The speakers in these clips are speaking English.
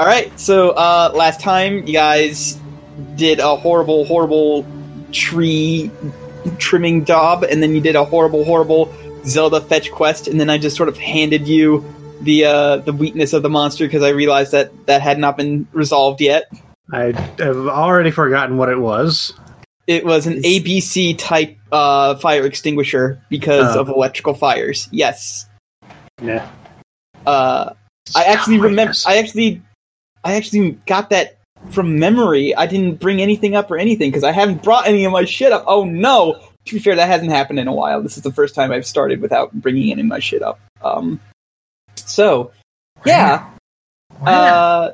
All right. So uh, last time you guys did a horrible, horrible tree trimming job, and then you did a horrible, horrible Zelda fetch quest, and then I just sort of handed you the uh, the weakness of the monster because I realized that that had not been resolved yet. I have already forgotten what it was. It was an ABC type uh, fire extinguisher because Oh. of electrical fires. Yes. Yeah. Uh, I actually remember. I actually, I actually got that from memory. I didn't bring anything up or anything because I haven't brought any of my shit up. Oh no! To be fair, that hasn't happened in a while. This is the first time I've started without bringing any of my shit up. Um, so yeah. Uh,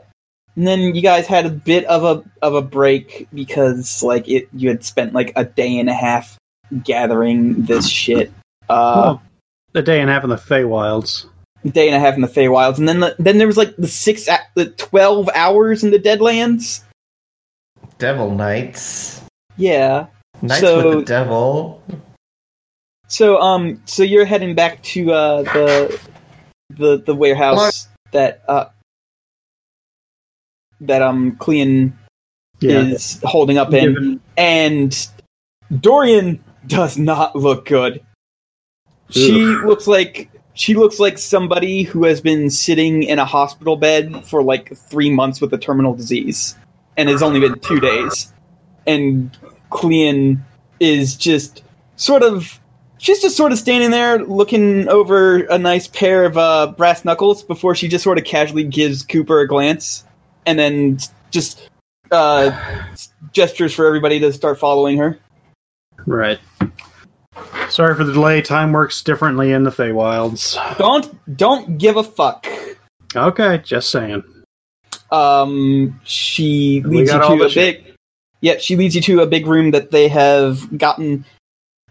and then you guys had a bit of a of a break because like it you had spent like a day and a half gathering this shit. Uh, Well, a day and a half in the Feywilds. Day and a half in the Feywilds, and then the, then there was like the six the twelve hours in the Deadlands. Devil Knights. Yeah. Knights So- with the devil. So um, so you're heading back to uh the the the warehouse that uh that um Clean Yeah. is holding up in, Given- and Dorian does not look good. She Ugh. looks like she looks like somebody who has been sitting in a hospital bed for like three months with a terminal disease, and it's only been two days. And Clean is just sort of she's just sort of standing there looking over a nice pair of uh, brass knuckles before she just sort of casually gives Cooper a glance, and then just uh, gestures for everybody to start following her. Right. Sorry for the delay. Time works differently in the Feywilds. Don't don't give a fuck. Okay, just saying. Um, she We leads you to a big. Yep, she leads you to a big room that they have gotten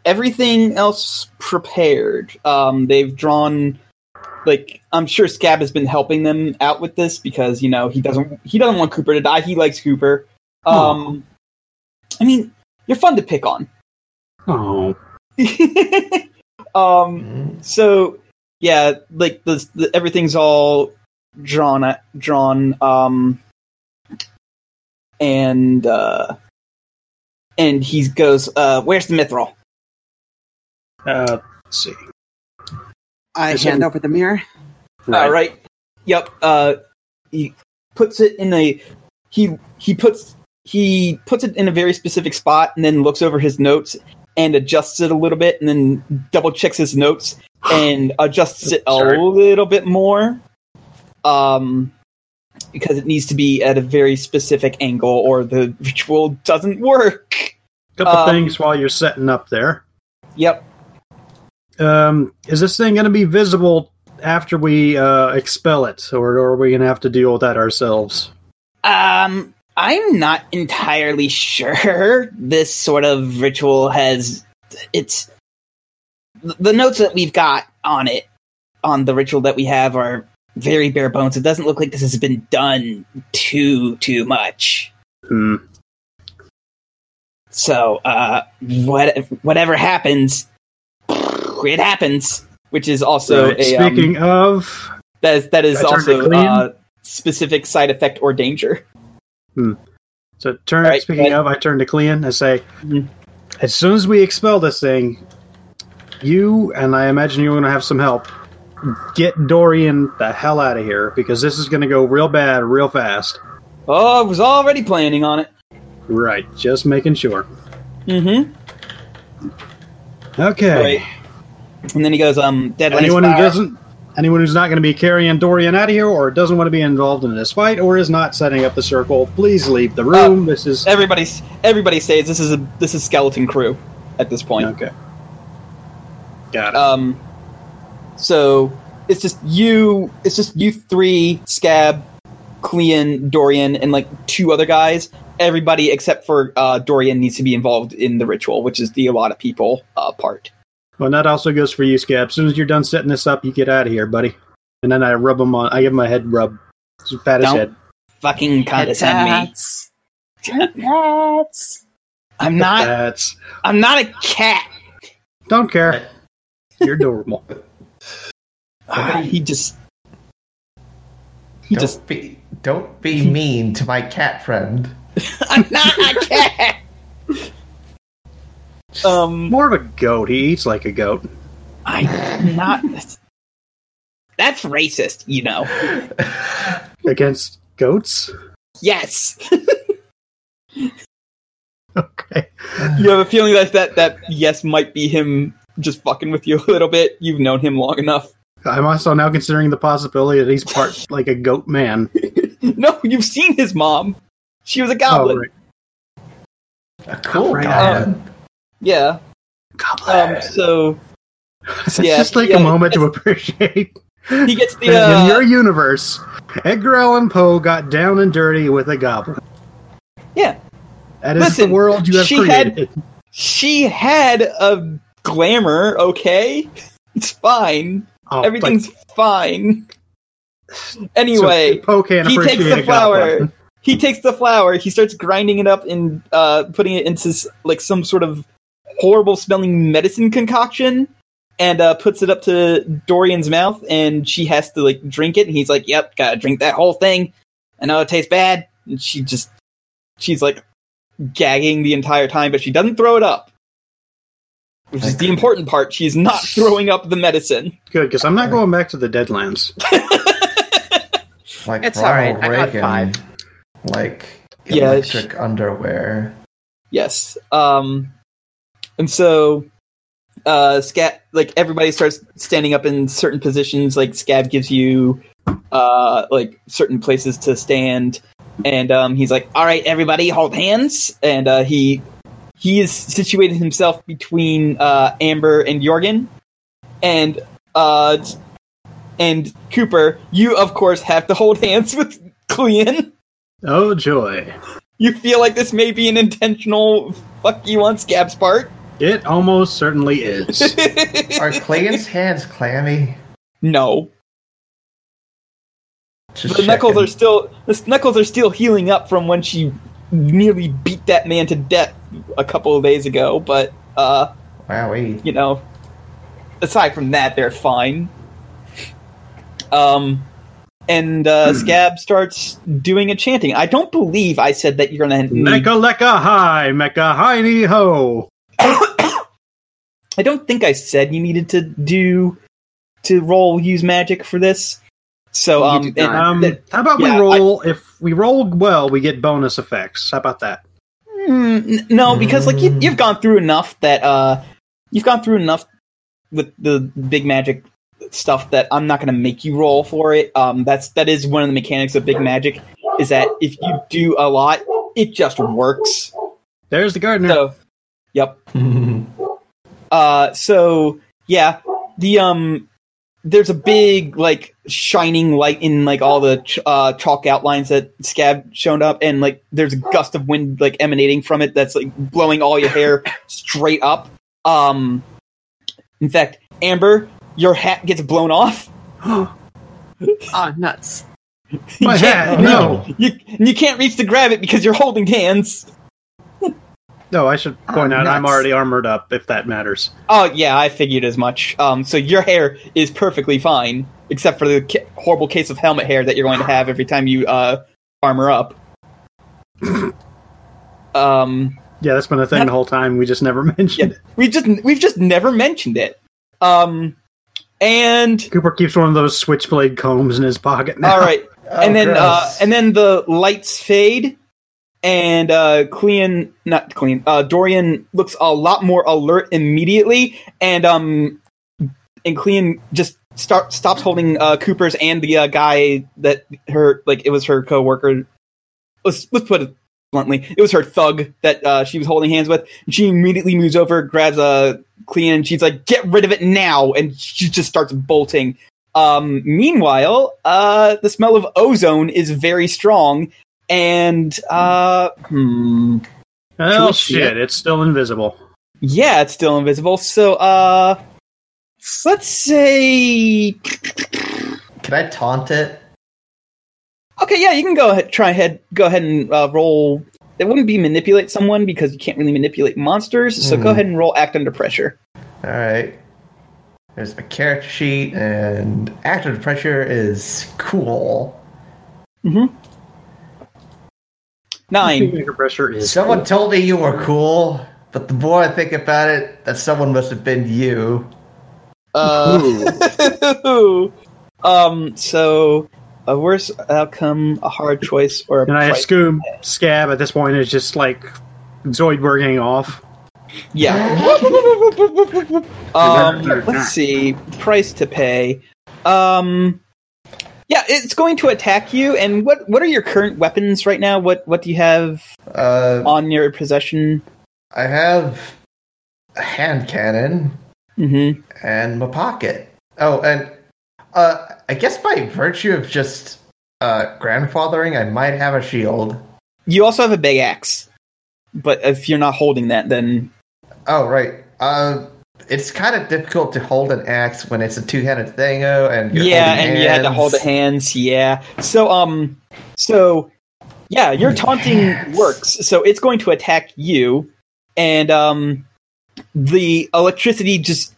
everything else prepared. Um, they've drawn, like I'm sure Scab has been helping them out with this because you know he doesn't he doesn't want Cooper to die. He likes Cooper. Um, I mean, you're fun to pick on. Oh, um, so yeah, like the, the everything's all drawn drawn um and uh and he goes uh where's the mithril uh, let's see. I Is hand it- over the mirror. right. Uh, right yep uh he puts it in a he he puts he puts it in a very specific spot and then looks over his notes and adjusts it a little bit and then double checks his notes and adjusts it a little bit more um because it needs to be at a very specific angle or the ritual doesn't work Couple Um, things while you're setting up there. yep Um, is this thing going to be visible after we uh, expel it, or are we going to have to deal with that ourselves? Um, I'm not entirely sure. This sort of ritual has it's the notes that we've got on it on the ritual that we have are very bare bones. It doesn't look like this has been done too too much. Hmm. So, uh, what whatever happens, it happens. Which is also Right. a um, Speaking of, that is that is I turn to also a uh, specific side effect or danger. So turn. Right, speaking of, I turn to Clean and say, Mhm. as soon as we expel this thing, you and I imagine you're going to have some help. Get Dorian the hell out of here because this is going to go real bad real fast. Oh, I was already planning on it. Right, just making sure. Mm-hmm. Okay. Right. And then he goes, um, Anyone who doesn't, anyone who's not going to be carrying Dorian out of here, or doesn't want to be involved in this fight, or is not setting up the circle, please leave the room. this is Everybody's everybody says this is a this is skeleton crew at this point. okay. Got it. Um, so it's just you. It's just you three, Scab, Clean, Dorian, and like two other guys. Everybody except for uh, Dorian needs to be involved in the ritual, which is the a lot of people uh, part. Well, that also goes for you, Scab. As soon as you're done setting this up, you get out of here, buddy. And then I rub him on. I give him a head rub. Just pat his Don't head. Fucking condescend me. Pets. Pets. I'm not. That's I'm not a cat. don't care. You're normal. Ah, he just. He Don't just. be Don't be mean to my cat friend. I'm not a cat. Um, More of a goat. He eats like a goat. I'm not. That's racist, you know. Against goats? Yes. Okay. You have a feeling that that that yes might be him just fucking with you a little bit. You've known him long enough. I'm also now considering the possibility that he's part like a goat man. No, you've seen his mom. She was a Oh, goblin. right. A cool Right. goblin. Yeah. Goblin. Um. So Let's yeah, just take yeah, a moment to appreciate he gets the. that in Uh, your universe, Edgar Allan Poe got down and dirty with a goblin. yeah. That is Listen, the world you have she had- created. She had a glamour. Okay, it's fine. Oh, Everything's fine. Anyway, so Poe can't he takes the flower. He takes the flour. He starts grinding it up and uh, putting it into like some sort of horrible smelling medicine concoction, and uh, puts it up to Dorian's mouth. And she has to like drink it. And he's like, "Yep, gotta drink that whole thing." I know it tastes bad. And she just, she's like gagging the entire time, but she doesn't throw it up. Which is the important part. She's not throwing up the medicine. Good, because I'm not going back to the Deadlands. Like It's Ronald alright, I got five. Like Yeah, electric underwear. Yes. Um, and so, uh, Scab, like everybody starts standing up in certain positions. Like Scab gives you, uh, like certain places to stand, and um, he's like, "All right, everybody, hold hands." And uh, he he is situated himself between uh, Amber and Jorgen, and uh, and Cooper. You of course have to hold hands with Clean. Oh joy! You feel like this may be an intentional fuck you on Scab's part. It almost certainly is. Are Clayton's hands clammy? no, Just the knuckles are still the knuckles are still healing up from when she nearly beat that man to death a couple of days ago. But uh, Wowee. you know, aside from that, they're fine. Um, and uh, Scab starts doing a chanting. I don't believe I said that you're gonna need Mecca lecca hi, Mecca hiney ho. I don't think I said you needed to do to roll use magic for this. So um, and. Um, that- how about yeah, we roll? if we roll well, we get bonus effects. How about that? mm, n- no, because like you, you've gone through enough that uh, you've gone through enough with the big magic stuff that I'm not going to make you roll for it. Um, that's that is one of the mechanics of big magic is that if you do a lot, it just works. There's the gardener. So, yep. Uh, so yeah, the um, there's a big like shining light in like all the ch- uh, chalk outlines that Scab shown up, and like there's a gust of wind like emanating from it that's like blowing all your hair straight up. Um, in fact, Amber, your hat gets blown off. Oh, nuts. My You hat, can't- no. you you can't reach to grab it because you're holding hands. No, I should point Oh, out I'm already armored up. If that matters. Oh yeah, I figured as much. Um, so your hair is perfectly fine, except for the ca- horrible case of helmet hair that you're going to have every time you uh, armor up. um, Yeah, that's been a thing the whole time. We just never mentioned yeah, it. we just we've just never mentioned it. Um, and Cooper keeps one of those switchblade combs in his pocket now. all right, Oh, and then uh, and then the lights fade, and uh, Clean, not Clean, uh, Dorian looks a lot more alert immediately, and um, and Clean just start stops holding uh, Cooper's and the uh, guy that her like it was her coworker. Let's let's put it bluntly, it was her thug that uh, she was holding hands with. She immediately moves over, grabs a uh, Clean, and she's like, "Get rid of it now!" And she just starts bolting. Um, meanwhile, uh, the smell of ozone is very strong, and uh, hmm, Oh we see shit! It's still invisible. yeah, it's still invisible. So, uh, let's say, Can I taunt it? okay, yeah, you can go ahead, try ahead, go ahead and uh, roll. It wouldn't be manipulate someone because you can't really manipulate monsters. So go Mhm. ahead and roll act under pressure. All right. There's a character sheet, and active pressure is cool. Mhm. Nine. Finger pressure is Someone told me you were cool, but the more I think about it, that someone must have been you. Uh, um. So, a worse outcome, a hard choice, or a And I price- assume Scab at this point is just like Zoidberging off. Yeah. um. Let's see. Price to pay. Um. Yeah, it's going to attack you. And what what are your current weapons right now? What what do you have Uh, on your possession? I have a hand cannon Mm-hmm. and my pocket. Oh, and uh, I guess by virtue of just uh, grandfathering, I might have a shield. You also have a big axe. But if you're not holding that, then Oh, right. Uh, it's kind of difficult to hold an axe when it's a two-handed thingo, and you're yeah, and you had to hold the hands. hands. Yeah. So um, so yeah, your taunting Hands. works. So it's going to attack you, and um, the electricity just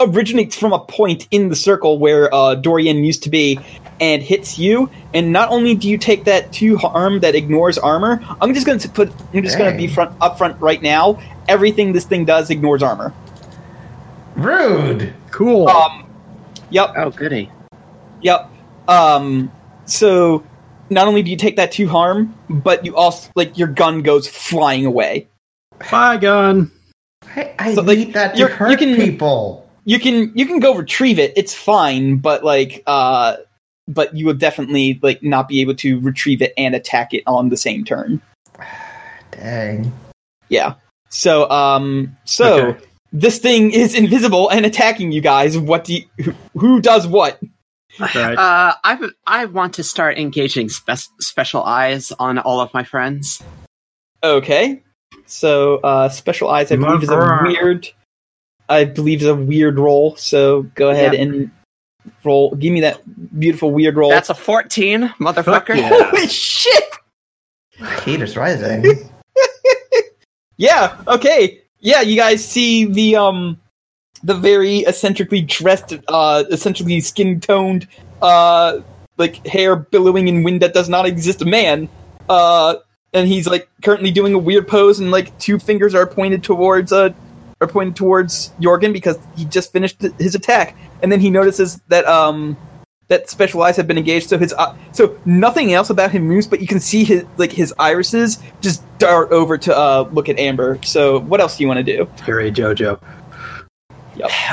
originates from a point in the circle where uh, Dorian used to be. And hits you, and not only do you take that two harm that ignores armor, I'm just going to put. I'm just going to be front up front right now. Everything this thing does ignores armor. Rude. Cool. Um, yep. Oh, goody. Yep. Um. So, not only do you take that two harm, but you also like your gun goes flying away. Bye, gun. I, I So, like, need that to you're- hurt you can- people. You can you can go retrieve it. It's fine, but like uh, but you will definitely like not be able to retrieve it and attack it on the same turn. Dang. Yeah. So um. So Okay. This thing is invisible and attacking you guys. What do you, who, who does what? Right. Uh, I w- I want to start engaging spe- special eyes on all of my friends. Okay. So uh special eyes I believe is a weird I believe is a weird roll. So go ahead Yeah. and roll give me that beautiful weird roll. That's a 14, motherfucker. yeah. Holy shit! Heat is rising. Yeah, okay. Yeah, you guys see the um the very eccentrically dressed, uh essentially skin toned, uh like hair billowing in wind that does not exist a man. Uh and he's like currently doing a weird pose and like two fingers are pointed towards uh are pointed towards Jorgen because he just finished his attack. And then he notices that um that special eyes have been engaged, so his uh, so nothing else about him moves, but you can see his like his irises just dart over to uh look at Amber. So what else do you want to do? Harry Jojo.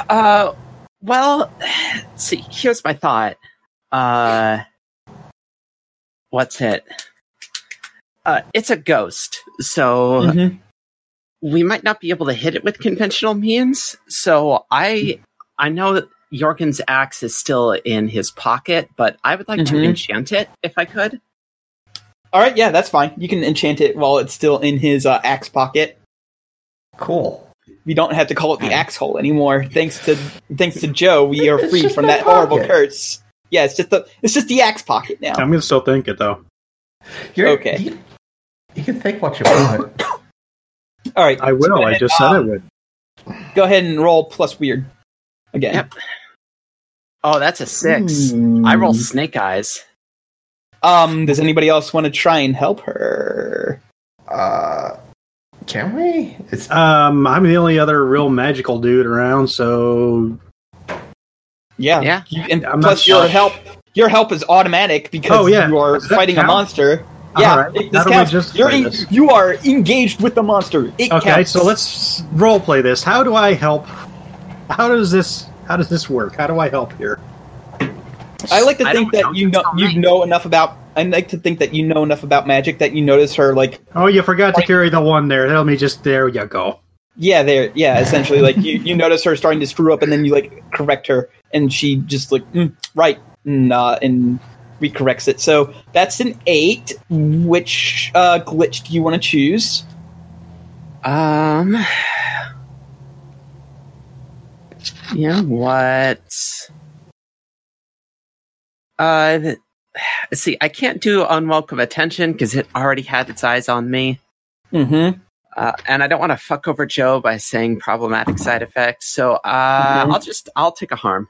Uh, well, see, here's my thought. Uh, what's it? Uh, it's a ghost, so Mhm. we might not be able to hit it with conventional means. So I, I know that Jorgen's axe is still in his pocket, but I would like to Mhm. enchant it if I could. All right, yeah, that's fine. You can enchant it while it's still in his uh, axe pocket. Cool. We don't have to call it the axe hole anymore. Thanks to thanks to Joe, we are free from my that horrible curse. Yeah, it's just the it's just the axe pocket now. I'm gonna still think it though. You're, Okay. You, you can think what you want. All right, I will. I just uh, said I would. Go ahead and roll plus weird again. Yep. Oh, that's a six. Ooh. I roll snake eyes. Um, does anybody else want to try and help her? Uh, can we? It's Um, I'm the only other real magical dude around, so Yeah, Yeah. And I'm not plus your sure. help, your help is automatic because Oh, yeah. you are Does that fighting a monster. Yeah, Alright. it, this do counts. justify You're en- this? you are engaged with the monster. It okay. counts. So let's role play this. How do I help? How does this? How does this work? How do I help here? I like to I think that you know you know enough about. I like to think that you know enough about magic that you notice her like Oh, you forgot to carry the one there. Let me just. There you go. yeah there yeah essentially like you you notice her starting to screw up and then you like correct her and she just like mm, right and, uh, and recorrects it. So that's an eight. Which uh, glitch do you want to choose? Um. You know what? Uh, see, I can't do unwelcome attention because it already had its eyes on me, Mm-hmm. uh, and I don't want to fuck over Joe by saying problematic side effects. So, uh, Mhm. I'll just I'll take a harm.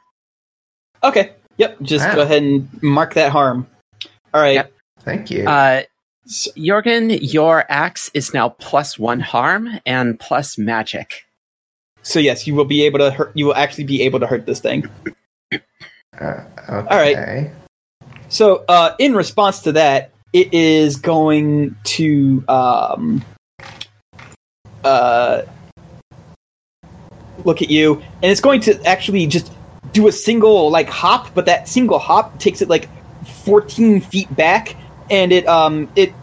Okay. Yep. Just Wow. go ahead and mark that harm. All right. Yep. thank you. Uh, Jorgen, your axe is now plus one harm and plus magic. So yes, you will be able to hurt. You will actually be able to hurt this thing. Uh, okay. All right. So uh, in response to that, it is going to um, uh, look at you, and it's going to actually just do a single like hop, but that single hop takes it like 14 feet back, and it um it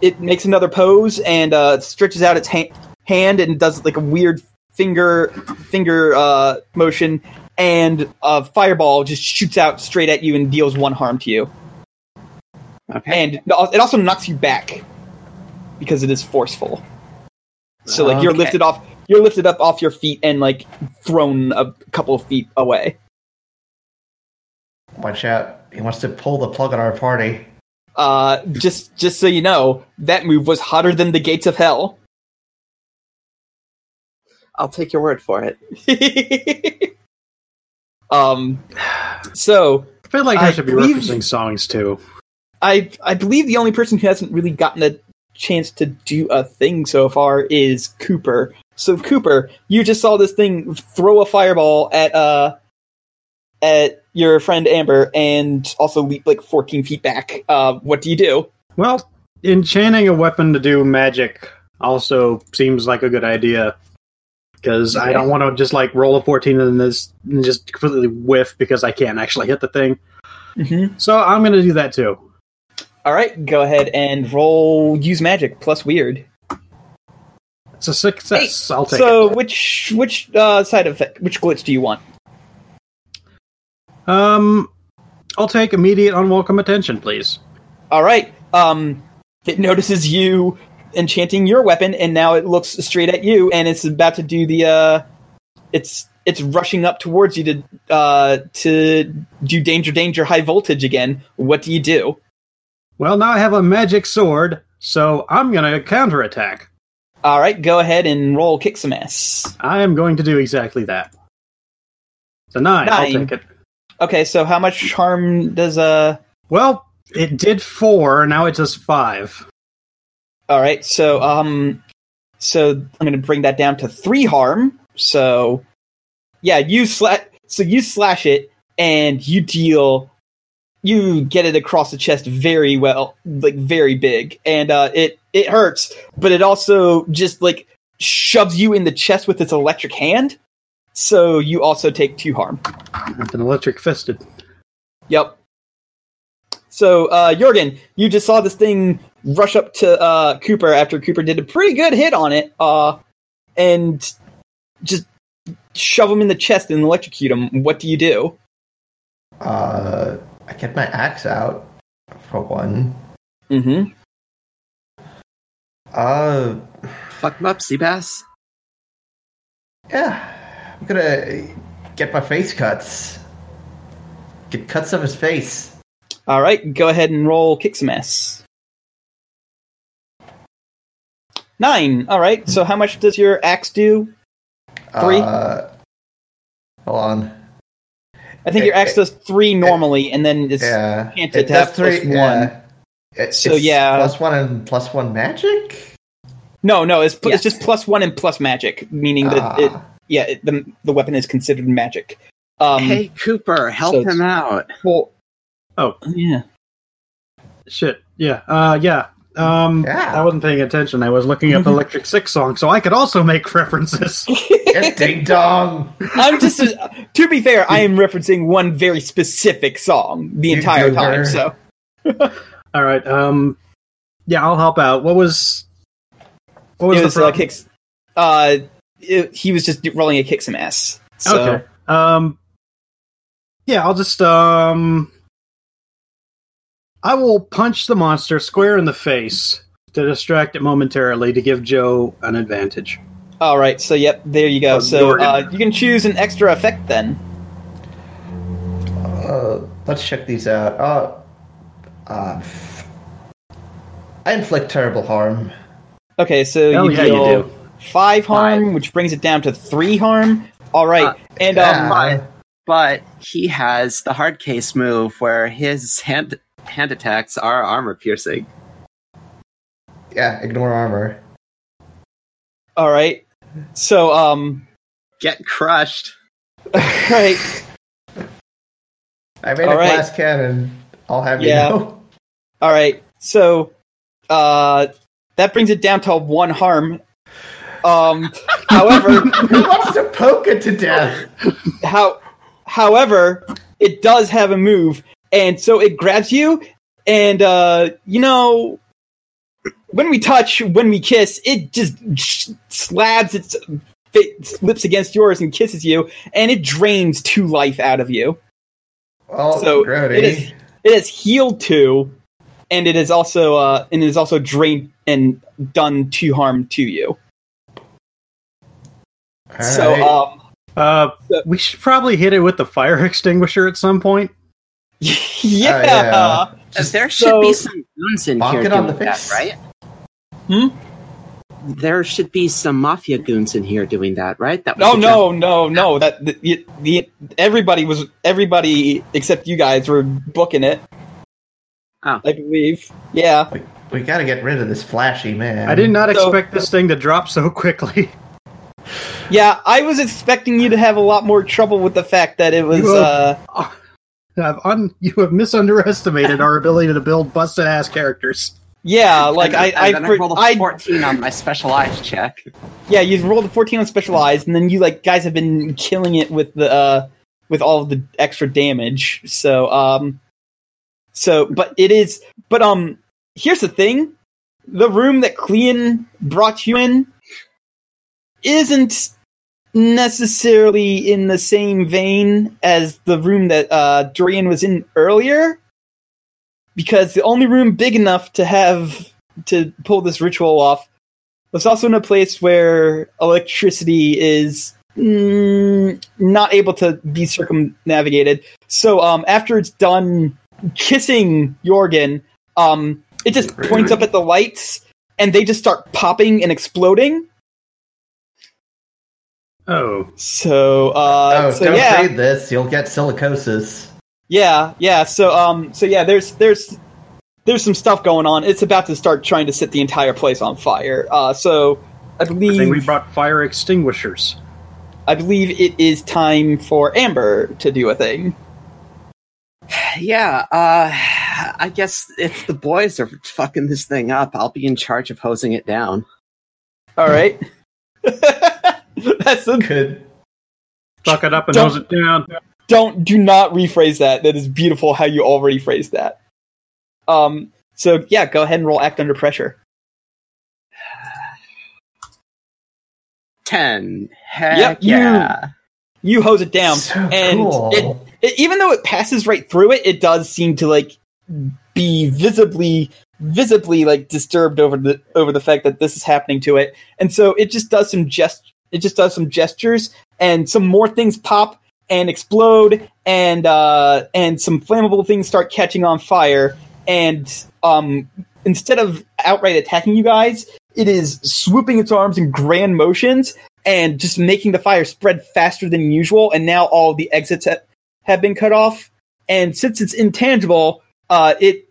it makes another pose and uh, stretches out its ha- hand and does like a weird finger finger uh, motion, and a fireball just shoots out straight at you and deals one harm to you, Okay. and it also knocks you back because it is forceful. So like you're Okay. lifted off, you're lifted up off your feet and like thrown a couple of feet away. Watch out. He wants to pull the plug on our party. Uh, just just so you know, that move was hotter than the gates of hell. I'll take your word for it. um, so I feel like I, I should be believe- referencing songs too. I I believe the only person who hasn't really gotten a chance to do a thing so far is Cooper. So Cooper, you just saw this thing throw a fireball at uh at your friend Amber and also leap like 14 feet back. Uh, what do you do? Well, enchanting a weapon to do magic also seems like a good idea. Because I don't want to just like roll a 14 and this and just completely whiff because I can't actually hit the thing. Mm-hmm. So I'm going to do that too. All right, go ahead and roll use magic plus weird. It's a success. I'll take so which which uh, side effect which glitch do you want? Um, I'll take immediate unwelcome attention, please. All right. Um, it notices you enchanting your weapon, and now it looks straight at you, and it's about to do the. Uh, it's it's rushing up towards you to uh to do danger danger high voltage again. What do you do? Well, now I have a magic sword, so I'm to counterattack. All right, go ahead and roll kick some ass. I am going to do exactly that. It's a nine. I'll take it. Okay, so how much harm does uh? Well, it did four. Now it does five. All right, so um, so I'm going to bring that down to three harm. So, yeah, you slash. So you slash it, and you deal. You get it across the chest very well, like very big, and uh, it it hurts, but it also just like shoves you in the chest with its electric hand. So you also take two harm. With an electric fisted. Yep. So, uh, Jorgen, you just saw this thing rush up to uh, Cooper after Cooper did a pretty good hit on it, uh, and just shove him in the chest and electrocute him. What do you do? Uh, I get my axe out for one. Mm-hmm. Uh, Fuck him up, Seabass. yeah. I'm gonna get my face cuts. Get cuts of his face. All right, go ahead and roll kick some ass. Nine. All right. So, how much does your axe do? Three? Uh, hold on. I think your axe does three normally, and then it's Yeah. enchanted It to have three. plus one. Yeah. It- So, it's yeah. plus one and plus one magic. no, no. It's pl- it's just plus one and plus magic, meaning that Ah. it yeah, it, the the weapon is considered magic. Um, hey, Cooper, help so him out. well, Oh. yeah. Shit. Yeah. Uh. Yeah. Um. Yeah. I wasn't paying attention. I was looking up Electric Six song, so I could also make references. Ding dong. I'm just to be fair, I am referencing one very specific song the You entire goober. time. So All right. Um. Yeah, I'll help out. What was? What was it the was uh, problem? kicks. Uh, it- he was just rolling a kick some ass. So, Okay. Um. Yeah, I'll just um. I will punch the monster square in the face to distract it momentarily to give Joe an advantage. All right. So yep, there you go. Oh, So uh, you can choose an extra effect then. Uh, let's check these out. Uh, uh, I inflict terrible harm. Okay, so Hell you yeah, you deal do. five harm, Five. which brings it down to three harm. All right, Uh, and Yeah. um, But he has the hard case move where his hand hand attacks are armor piercing. yeah, ignore armor. All right. So um, Get crushed. all right. I made All a right. glass cannon. I'll have Yeah. you know. All right. So uh, that brings it down to one harm. Um, however, Who wants to poke it to death? how however it does have a move and so it grabs you and uh you know when we touch when we kiss it just slabs its fa- lips against yours and kisses you and it drains two life out of you Oh, So, Grody. it is- it has healed two and it is also uh and it is also drained and done two harm to you All so right. um Uh, So- we should probably hit it with the fire extinguisher at some point. yeah, yeah. Uh, Just there should so- be some goons in here it on doing the that, face. right? Hmm? There should be some mafia goons in here doing that, right? That was No, no, no, no. That the, the, the everybody was everybody except you guys were booking it. Oh. I believe. Yeah. we, we gotta get rid of this flashy man. I did not So- expect this thing to drop so quickly. Yeah, I was expecting you to have a lot more trouble with the fact that it was You uh have- I've un- you have misunderestimated our ability to build busted ass characters. yeah, like And I then- I, I rolled a I 14 on my specialized check. yeah, you rolled a 14 on specialized and then you like guys have been killing it with the uh with all of the extra damage. So um so but it is but um here's the thing. The room that Clean brought you in isn't necessarily in the same vein as the room that uh Dorian was in earlier. Because the only room big enough to have to pull this ritual off was also in a place where electricity is mm, not able to be circumnavigated. So um, after it's done kissing Jorgen, um, it just points up at the lights and they just start popping and exploding. Oh, So, uh, Oh, so don't yeah, read this. You'll get silicosis. yeah, yeah. So, um, so yeah, there's there's there's some stuff going on. It's about to start trying to set the entire place on fire. Uh, so I I think believe we brought fire extinguishers. I believe it is time for Amber to do a thing. Yeah, uh, I guess if the boys are fucking this thing up, I'll be in charge of hosing it down. All right. That's a, Good. Fuck it up and Don't- hose it down. don't do not rephrase that. That is beautiful how you already phrased that. Um. So yeah, go ahead and roll act under pressure. 10. Heck Yep, you- yeah. You hose it down, So and cool. it, it, even though it passes right through it, it does seem to like be visibly, visibly like disturbed over the over the fact that this is happening to it, and so it just does some gest, it just does some gestures, and some more things pop and explode, and uh, and some flammable things start catching on fire, and um, instead of outright attacking you guys, it is swooping its arms in grand motions and just making the fire spread faster than usual. And now all the exits ha- have been cut off. And since it's intangible, uh, it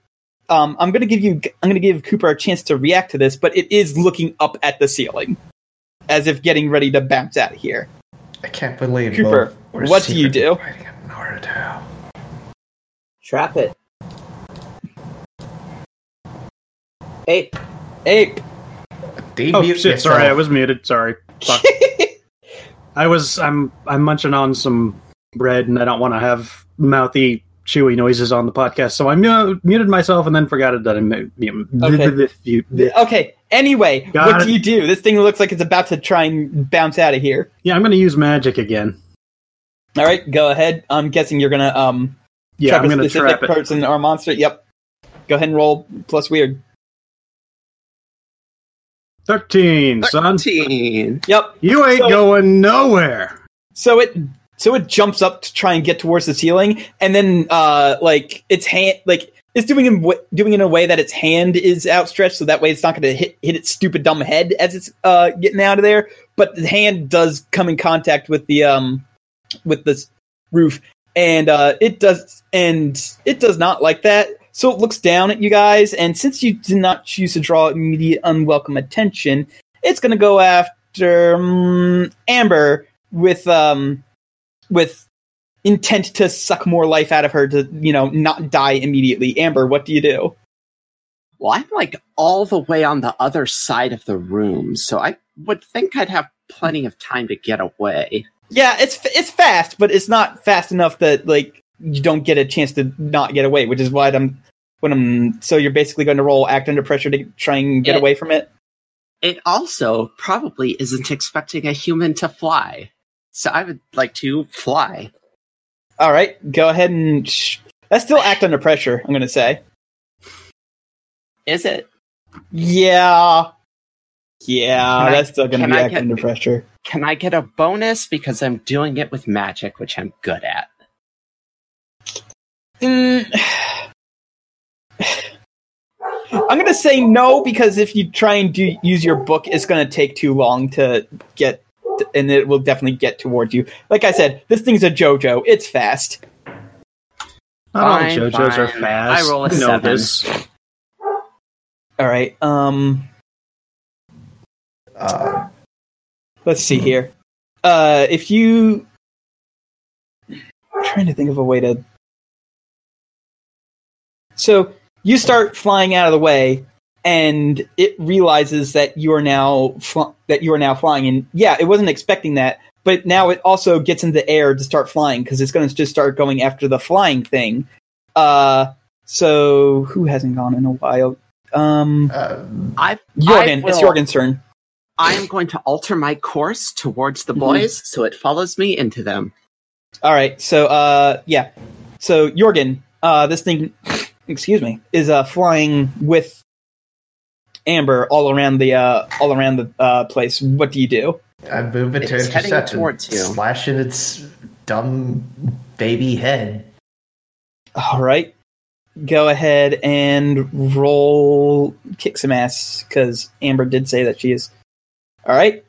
um, I'm gonna give you I'm gonna give Cooper a chance to react to this, but it is looking up at the ceiling as if getting ready to bounce out of here. I can't believe Cooper, both what do you do? fighting in Naruto. Trap it. Eight. Ape. Demute Oh shit! yourself. Sorry, I was muted. Sorry. I was. I'm. I'm munching on some bread, and I don't want to have mouthy, chewy noises on the podcast, so I mu- muted myself and then forgot that I mu- mu- Okay. mu- okay. Anyway, Got what it. do you do? This thing looks like it's about to try and bounce out of here. Yeah, I'm going to use magic again. All right, go ahead. I'm guessing you're gonna um Yeah, trap I'm going to specific trap it. person or monster. Yep. Go ahead and roll plus weird. Thirteen, son. 13. Yep. You ain't So- going nowhere. So it so it jumps up to try and get towards the ceiling, and then uh like its hand like it's doing in w- doing it in a way that its hand is outstretched, so that way it's not going to hit hit its stupid dumb head as it's uh getting out of there. But the hand does come in contact with the um with this roof, and uh it does and it does not like that. so it looks down at you guys, and since you did not choose to draw immediate unwelcome attention, it's going to go after um, Amber with um with intent to suck more life out of her to you know not die immediately. Amber, what do you do? Well, I'm like all the way on the other side of the room, so I would think I'd have plenty of time to get away. Yeah, it's it's fast, but it's not fast enough that like you don't get a chance to not get away, which is why I'm when I'm so you're basically going to roll act under pressure to try and get Yeah. away from it. It also probably isn't expecting a human to fly, so I would like to fly. All right, go ahead and sh- that's still act under pressure. I'm going to say, Is it? yeah, yeah, Can I- that's still going to be I act get- under pressure. Can I get a bonus because I'm doing it with magic, which I'm good at? Mm. I'm gonna say no because if you try and do use your book, it's gonna take too long to get, and it will definitely get towards you. Like I said, this thing's a JoJo. It's fast. Not all Fine, JoJo's are fast. I roll a You know seven. this. All right. Um, Uh, let's see here. Uh, if you, I'm trying to think of a way to. So you start flying out of the way, and it realizes that you are now fl- that you are now flying. And yeah, it wasn't expecting that, but now it also gets into the air to start flying because it's going to just start going after the flying thing. Uh, so who hasn't gone in a while? Um, uh, I Jorgen, I it's Jorgen's turn. I am going to alter my course towards the Mhm. boys so it follows me into them. All right. So, uh, yeah. So, Jorgen, uh, this thing, excuse me, is uh flying with Amber all around the uh all around the uh place. What do you do? I move it to It's heading intercept towards and you. slash in its dumb baby head. All right. Go ahead and roll kick some ass because Amber did say that she is. All right.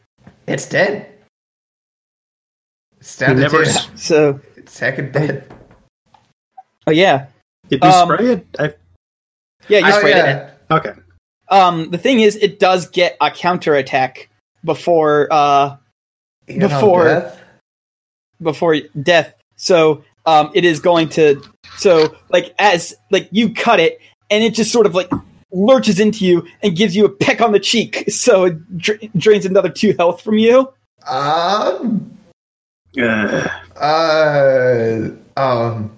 It's dead. It's down to Never two. So, Second dead. oh yeah, Did you Um, spray it? I, yeah, you Oh, sprayed it. okay. Um, the thing is, it does get a counter attack before uh You know, Before- death? before death. So um, it is going to so like as like you cut it and it just sort of like lurches into you and gives you a peck on the cheek. So it dra- drains another two health from you. Um. Ugh. Uh. Um.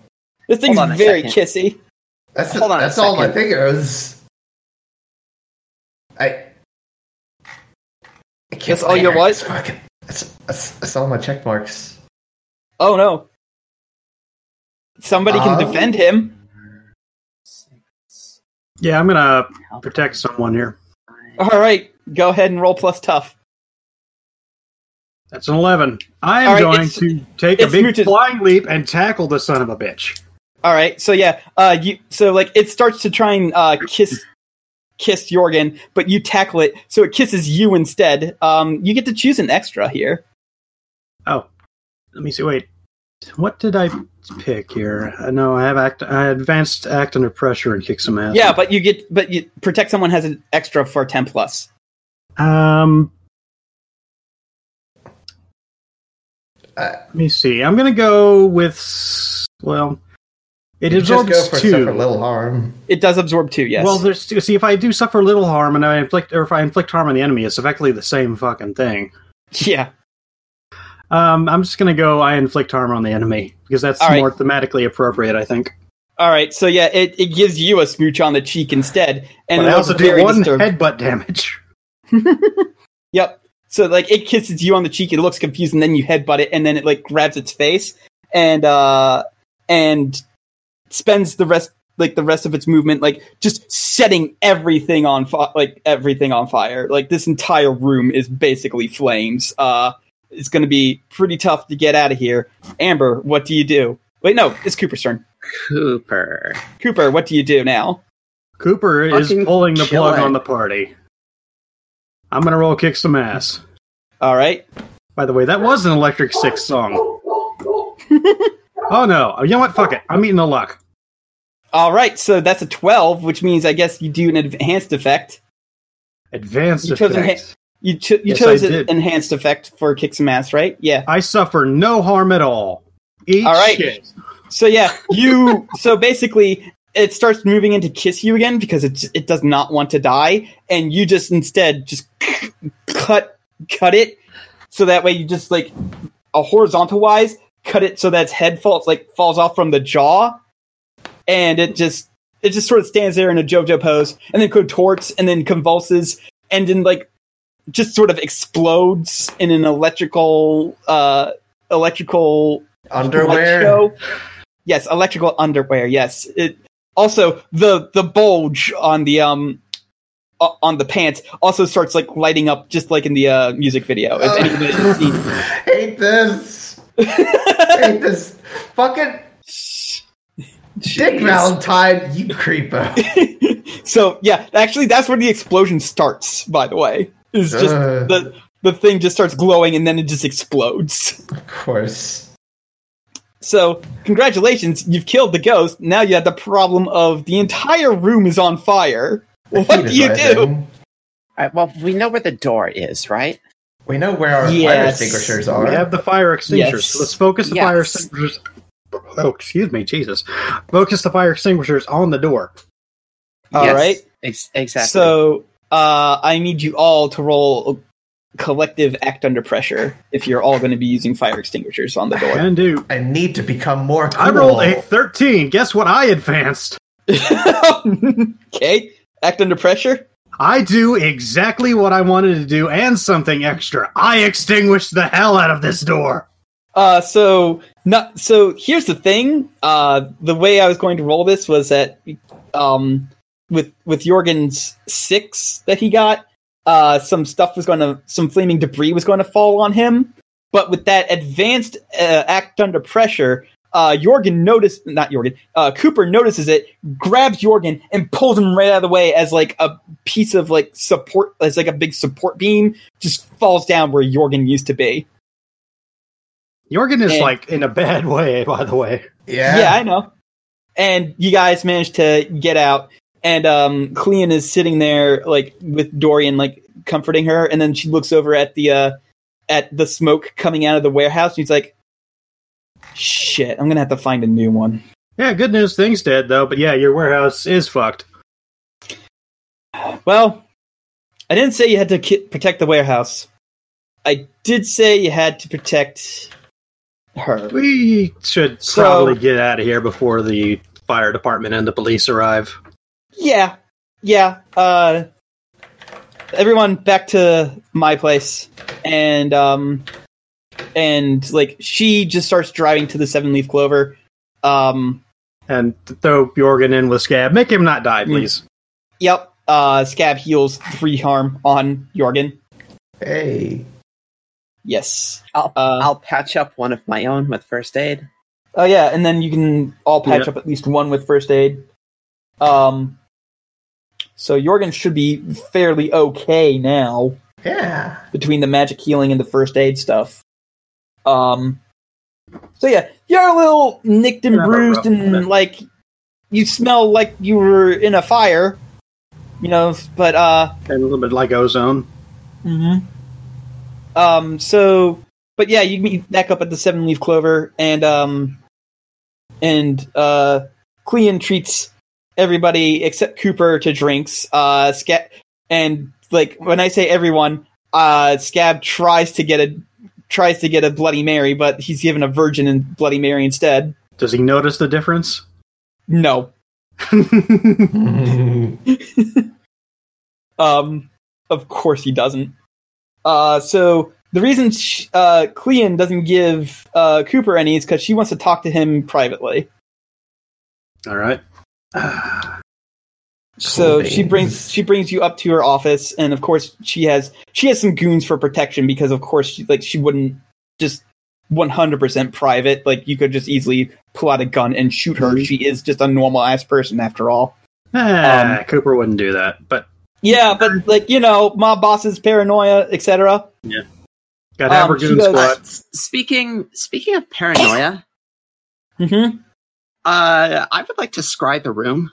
This thing's very second. kissy. That's Hold on a that's all my second. fingers. I. I can't That's all play your her. what? It's fucking- That's, that's, that's all my check marks. Oh no! Somebody can Um, defend him. Yeah, I'm gonna protect someone here. All right, go ahead and roll plus tough. That's an eleven. I am All right, going to take a big muted. flying leap and tackle the son of a bitch. All right, so yeah, uh, you so like it starts to try and uh, kiss kiss Jorgen, but you tackle it, so it kisses you instead. Um, you get to choose an extra here. Oh, let me see. Wait, what did I pick here? I know I have act. I advanced act under pressure and kick some ass. Yeah, but you get but you protect someone has an extra for ten plus. Um. Uh, Let me see. I'm gonna go with well. It you just absorbs go for two. suffer little harm. It does absorb two. Yes. Well, there's two. See, if I do suffer little harm and I inflict, or if I inflict harm on the enemy, it's effectively the same fucking thing. yeah. Um, I'm just gonna go. I inflict harm on the enemy because that's All right. more thematically appropriate, I think. All right. So yeah, it, it gives you a smooch on the cheek instead, and but it I also do very one disturbed. headbutt damage. Yep. So like it kisses you on the cheek, it looks confused, and then you headbutt it, and then it like grabs its face and uh and spends the rest like the rest of its movement like just setting everything on fi- like everything on fire. Like this entire room is basically flames. Uh it's going to be pretty tough to get out of here. Amber, what do you do? Wait, no, it's Cooper's turn. Cooper. Cooper, what do you do now? Cooper is Fucking pulling the plug it. on the party. I'm gonna roll kick some ass. All right. By the way, that was an Electric Six song. oh no! You know what? Fuck it. I'm eating the luck. All right, so that's a twelve, which means I guess you do an enhanced effect. Advanced You chose effects. You cho- you Yes, chose an enhanced effect for kick some ass, right? Yeah. I suffer no harm at all. Eat All right. shit. So yeah, you. so basically, it starts moving in to kiss you again because it it does not want to die, and you just instead just cut cut it so that way you just like a horizontal wise cut it so that its head falls like falls off from the jaw, and it just it just sort of stands there in a JoJo pose, and then contorts and then convulses, and then like just sort of explodes in an electrical uh electrical Underwear. Yes, electrical underwear. Yes. It also the the bulge on the um o- on the pants also starts like lighting up just like in the uh, music video. If anybody seen. hate this. Hate this. Fucking Dick Jeez. Valentine, you creepo. so yeah, actually that's where the explosion starts. By the way, is just Ugh. the the thing just starts glowing and then it just explodes. Of course. So, congratulations, you've killed the ghost. Now you have the problem of the entire room is on fire. The What do you do? rising. All right, well, we know where the door is, right? We know where our fire Yes. extinguishers We have the fire extinguishers. Yes. Let's focus the fire extinguishers. Oh, excuse me, Jesus. Focus the fire extinguishers on the door. All Yes, right. ex- exactly. So, uh, I need you all to roll a collective act under pressure if you're all going to be using fire extinguishers on the door. And do. I need to become more cool. I rolled a 13. Guess what I advanced? okay, act under pressure. I do exactly what I wanted to do and something extra. I extinguished the hell out of this door. Uh, so not so. Here's the thing. Uh, the way I was going to roll this was that, um, with with Jorgen's six that he got, uh, some stuff was going to, some flaming debris was going to fall on him. But with that advanced uh, act under pressure, uh, Jorgen noticed, not Jorgen, uh, Cooper notices it, grabs Jorgen and pulls him right out of the way as like a piece of like support, as like a big support beam, just falls down where Jorgen used to be. Jorgen is And- like in a bad way, by the way. Yeah. Yeah, I know. And you guys managed to get out, and um, Clean is sitting there like with Dorian, like comforting her, and then she looks over at the uh, at the smoke coming out of the warehouse. And she's like, "Shit, I'm gonna have to find a new one." Yeah, good news, things dead though. But yeah, your warehouse is fucked. Well, I didn't say you had to ki- protect the warehouse. I did say you had to protect her. We should So- probably get out of here before the fire department and the police arrive. Yeah, yeah. Uh, everyone back to my place, and um, and like she just starts driving to the Seven Leaf Clover. Um, And throw Jorgen in with Scab. Make him not die, Hmm. please. yep. Uh, Scab heals three harm on Jorgen. Hey. Yes. I'll, Uh, I'll patch up one of my own with first aid. Oh yeah, and then you can all patch Yeah. up at least one with first aid. Um, so Jorgen should be fairly okay now. Yeah. between the magic healing and the first aid stuff. Um, so yeah, you're a little nicked and bruised, and like you smell like you were in a fire, you know. But uh, And a little bit like ozone. Hmm. um, so but yeah, you meet back up at the Seven Leaf Clover, and um, and uh, Clean treats everybody except Cooper to drinks. Uh, Scab and like when I say everyone, uh, Scab tries to get a tries to get a Bloody Mary, but he's given a Virgin and Bloody Mary instead. Does he notice the difference? No, um, of course he doesn't. Uh, so the reason sh- uh, Clean doesn't give uh, Cooper any is because she wants to talk to him privately. All right. So she brings she brings you up to her office, and of course she has she has some goons for protection because of course she like she wouldn't just one hundred percent private. Like you could just easily pull out a gun and shoot her. Mhm. She is just a normal ass person after all. Ah, Um, Cooper wouldn't do that, but Yeah, but like you know, mob bosses, paranoia, etc. Yeah, got to have Um, her goon goes- squad. S- speaking speaking of paranoia, Mm-hmm. Uh, I would like to scry the room.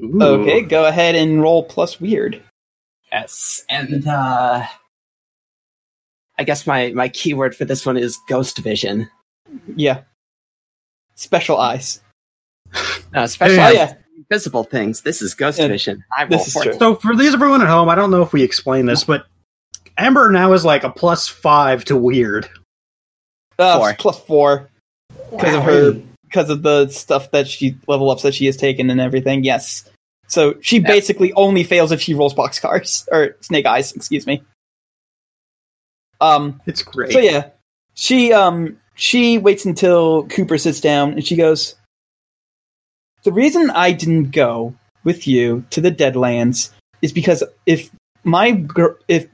Ooh. Okay, go ahead and roll plus weird. Yes, and uh, I guess my my keyword for this one is ghost vision. Yeah. Special eyes. Uh, special Yeah. Oh yeah. visible things. This is ghost Yeah, vision. I this roll is for true. So for these everyone at home, I don't know if we explain this, but Amber now is like a plus five to weird. Uh, Four. plus four because of her because of the stuff that she level ups that she has taken and everything. Yes. So she Yeah. basically only fails if she rolls boxcars or snake eyes. Excuse me. Um. It's great. So yeah, she um she waits until Cooper sits down and she goes. The reason I didn't go with you to the Deadlands is because if my gir- if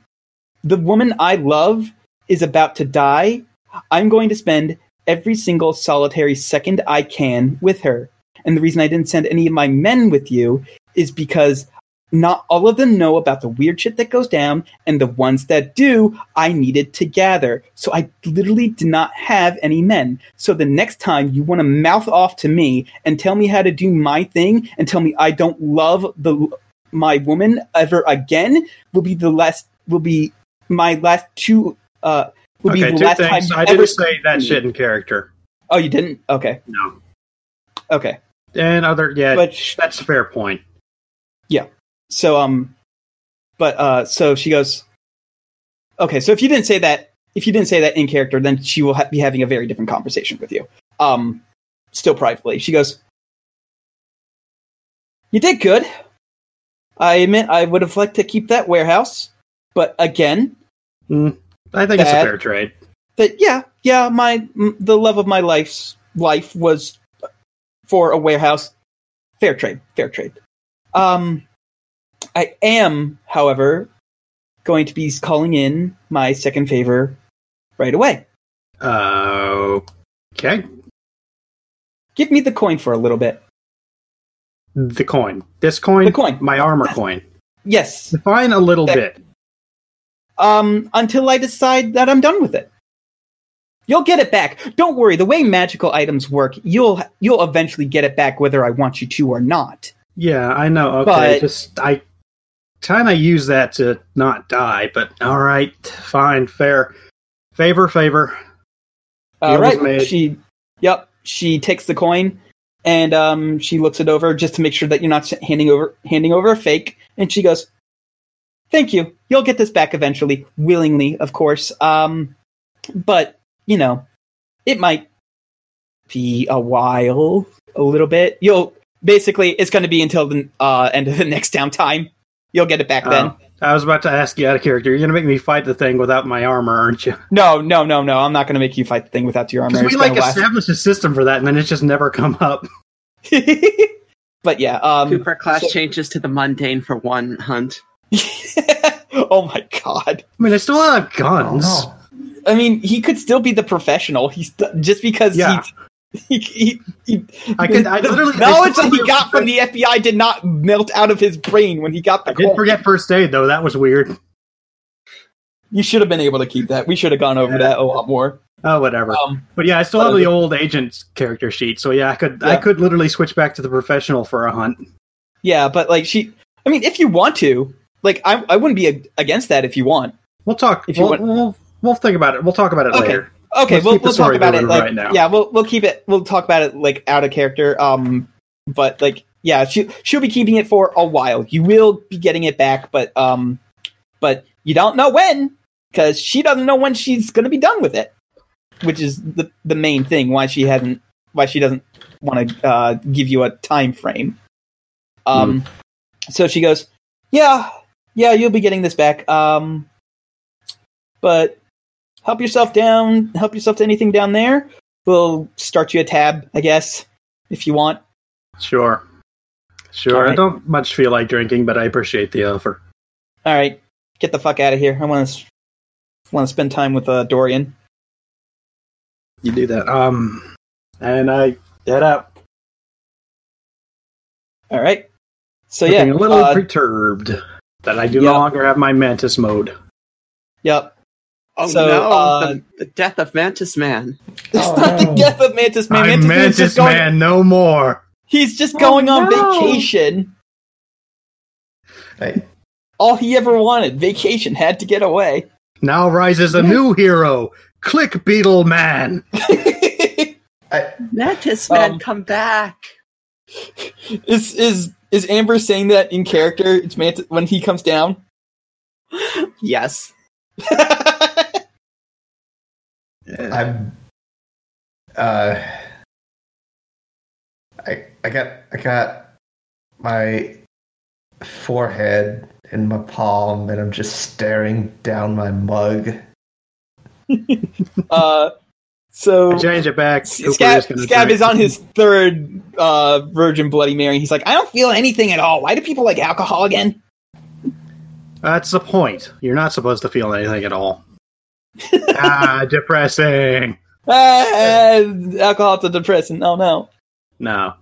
the woman I love is about to die, I'm going to spend every single solitary second I can with her. And the reason I didn't send any of my men with you is because not all of them know about the weird shit that goes down, and the ones that do, I needed to gather. So I literally did not have any men. So the next time you want to mouth off to me and tell me how to do my thing and tell me I don't love the my woman ever again will be the last will be my last two uh will okay, be the two things. I ever didn't say that me. shit in character. Oh, you didn't? Okay. No. Okay. And other, yeah, But that's a fair point. Yeah. So um but uh so she goes okay so if you didn't say that if you didn't say that in character then she will ha- be having a very different conversation with you um still privately she goes you did good i admit i would have liked to keep that warehouse but again I think it's a fair trade. that yeah yeah my m- the love of my life's life was for a warehouse fair trade fair trade um i am however going to be calling in my second favor right away Uh, okay. give me the coin for a little bit The coin. This coin. The coin. My armor coin. yes Define a little That- bit. Um until i decide that i'm done with it you'll get it back don't worry the way magical items work you'll you'll eventually get it back whether i want you to or not Yeah, I know. Okay, But- just I kind of use that to not die, but all right, fine, fair. Favor, favor. All Deal right. She, yep. She takes the coin and um, she looks it over just to make sure that you're not handing over handing over a fake. And she goes, "Thank you. You'll get this back eventually, willingly, of course. Um, but you know, it might be a while, a little bit. You'll basically it's going to be until the uh, end of the next downtime. You'll get it back then. Oh, I was about to ask you out of character. You're gonna make me fight the thing without my armor, aren't you? No, no, no, no. I'm not going to make you fight the thing without your armor. We It's like gonna last- established a system for that, and then it's just never come up. but yeah, um, Cooper class so- changes to the mundane for one hunt. oh my god! I mean, I still have Oh, guns. no. I mean, he could still be the professional. He's just because Yeah. he, he, he, I could- I literally- the I knowledge that he got from the FBI did not melt out of his brain when he got the I did call. forget first aid though. That was weird. You should have been able to keep that. We should have gone over Yeah. that a lot more. Oh, whatever. Um, but yeah, I still have the old agent's character sheet, so yeah, I could I could literally switch back to the professional for a hunt. yeah, but like she, I mean, if you want to, like, I, I wouldn't be ag- against that if you want. We'll talk. If you we'll, want- we'll we'll think about it. We'll talk about it Okay. later. Okay, Let's we'll, we'll talk about it. Like, right now. yeah, we'll we'll keep it. We'll talk about it like out of character. Um, but like, yeah, she she'll be keeping it for a while. You will be getting it back, but um, but you don't know when because she doesn't know when she's going to be done with it, which is the the main thing. Why she hasn't, why she doesn't want to uh, give you a time frame. Um, so she goes, yeah, yeah, you'll be getting this back. Um, but help yourself down. Help yourself to anything down there. We'll start you a tab, I guess, if you want. Sure, sure. All I don't much feel like drinking, but I appreciate the offer. All right, get the fuck out of here. I want to want to spend time with uh, Dorian. You do that. Um, and I head out, All right. So looking yeah, a little uh, perturbed that I do yeah. no longer have my mantis mode. yep. Oh So, no, uh, the, the death of Mantis Man. It's Oh, not the death of Mantis Man. I'm Mantis Man's Mantis just going, Man no more. He's just Oh, going on no. vacation. I, All he ever wanted, vacation, had to get away. Now rises a new hero, Click Beetle Man. I, Mantis Man, Um, come back. is is is Amber saying that in character? It's Mantis when he comes down. Yes. I'm. Uh, I I got I got my forehead in my palm, and I'm just staring down my mug. uh, so I change it back. Cooper Scab, is Scab is on his third uh, Virgin Bloody Mary. He's like, I don't feel anything at all. Why do people like alcohol again? That's the point. You're not supposed to feel anything at all. ah, depressing. Ah, alcohol's a depressant. Oh no. No.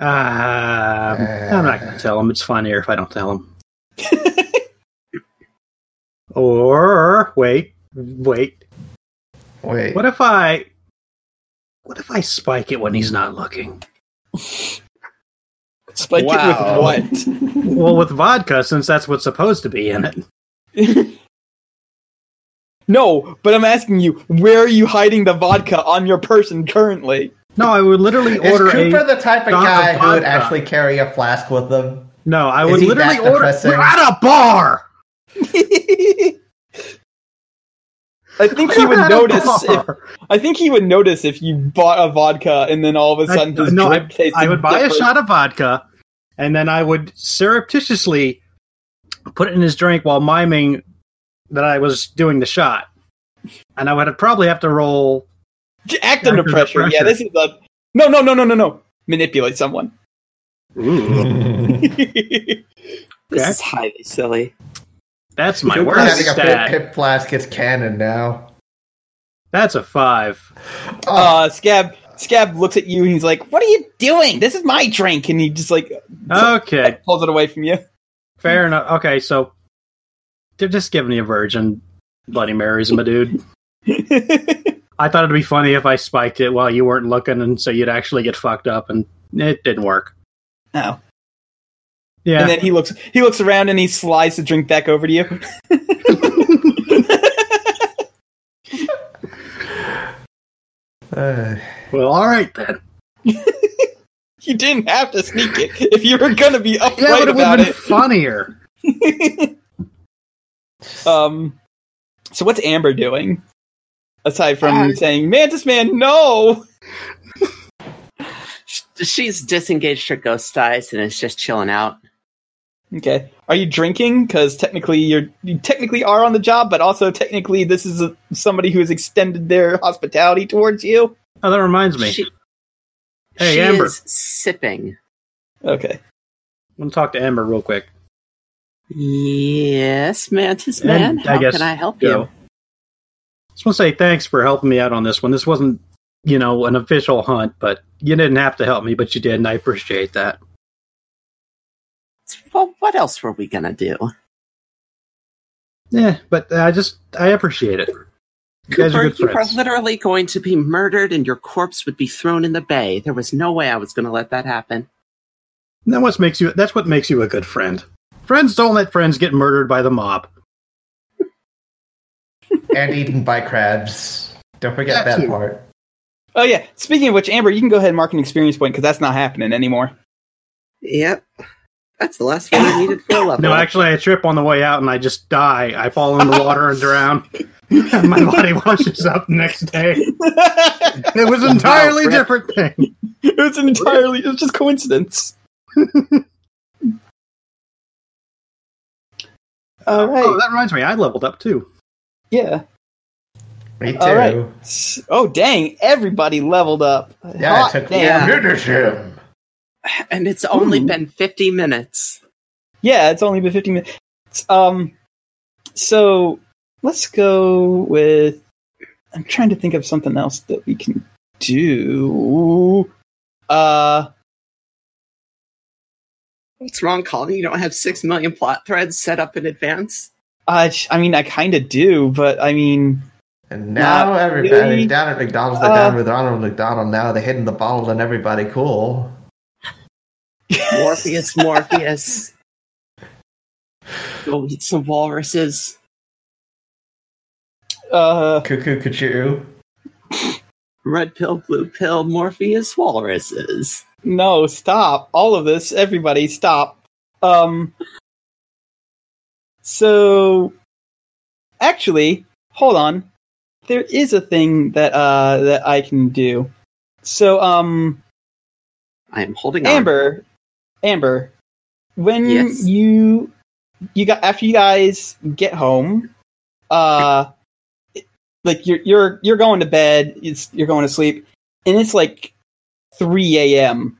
Ah, I'm not going to tell him. It's funnier if I don't tell him. or wait, wait. Wait, What if I? What if I spike it when he's not looking? Spike Wow. it with what? Well, with vodka, since that's what's supposed to be in it. no, but I'm asking you, where are you hiding the vodka on your person currently? No, I would literally order. is order Cooper a. the type of shot of guy who would actually carry a flask with them? No, I Is would he literally that order. depressing? We're at a bar. I think he would notice if. I think he would notice if you bought a vodka and then all of a sudden his no, drip tasted I would buy a shot of vodka, and then I would surreptitiously put it in his drink while miming that I was doing the shot. And I would probably have to roll. Act Act under under pressure. Yeah, this is a no, no, no, no, no, no. Manipulate someone. This Okay. is highly silly. That's my Cooper worst having a pip, stat. flask gets canon now. That's a five. Oh, uh, Scab Scab looks at you and he's like, "What are you doing? This is my drink." And he just like Okay, pulls it away from you. fair enough. Okay, so they're just giving me a virgin Bloody Marys, my dude. I thought it'd be funny if I spiked it while you weren't looking, and so you'd actually get fucked up, and it didn't work. oh. Yeah, And then he looks he looks around and he slides the drink back over to you. uh, well, all right then. you didn't have to sneak it if you were gonna be Yeah, upright but it would about been it. funnier. um, so what's Amber doing aside from Uh, saying "Mantis Man, no"? Sh- She's disengaged her ghost eyes and is just chilling out. Okay, are you drinking? Because technically you're you technically are on the job, but also technically this is a, somebody who has extended their hospitality towards you. Oh, that reminds me. She, Hey, she Amber. is sipping. Okay, I'm gonna talk to Amber real quick. Yes, Mantis And Man. I How guess can I help go. you? Just want to say thanks for helping me out on this one. This wasn't, you know, an official hunt, but you didn't have to help me, but you did, and I appreciate that. Well, what else were we gonna do? Yeah, but I just I appreciate it. You guys Cooper, are good you are literally going to be murdered and your corpse would be thrown in the bay. There was no way I was going to let that happen. And that what makes you. That's what makes you a good friend. Friends don't let friends get murdered by the mob. and eaten by crabs. Don't forget That that part. Oh yeah. Speaking of which, Amber, you can go ahead and mark an experience point because that's not happening anymore. Yep. That's the last one I needed for a level. No, actually, I trip on the way out and I just die. I fall in the water and drown. And my body washes up the next day. It was an entirely Wow, different thing. it was an entirely. It was just coincidence. All oh, right. Oh, that reminds me, I leveled up too. yeah. Me too. All right. Oh dang! Everybody leveled up. Yeah, Hot it took damn. Yeah. finish him. and it's only Ooh. been 50 minutes. Yeah, it's only been fifty minutes. Um, so let's go with. I'm trying to think of something else that we can do. Uh, What's wrong, Colin? You don't have 6 million plot threads set up in advance? Uh, I mean, I kind of do, but I mean, And now Not everybody really. down at McDonald's, they're Uh, down with Ronald McDonald now. They're hitting the bottle and everybody cool. Morpheus, Morpheus. Go eat some walruses. uh, Cuckoo cuckoo. Red pill, blue pill, Morpheus, walruses. no, stop. All of this, everybody, stop. Um, so, actually, hold on. There is a thing that uh that I can do. So, um, I am holding on. Amber, Amber, when Yes? you you got after you guys get home, uh, like you're you're you're going to bed, it's you're going to sleep, and it's like three a.m.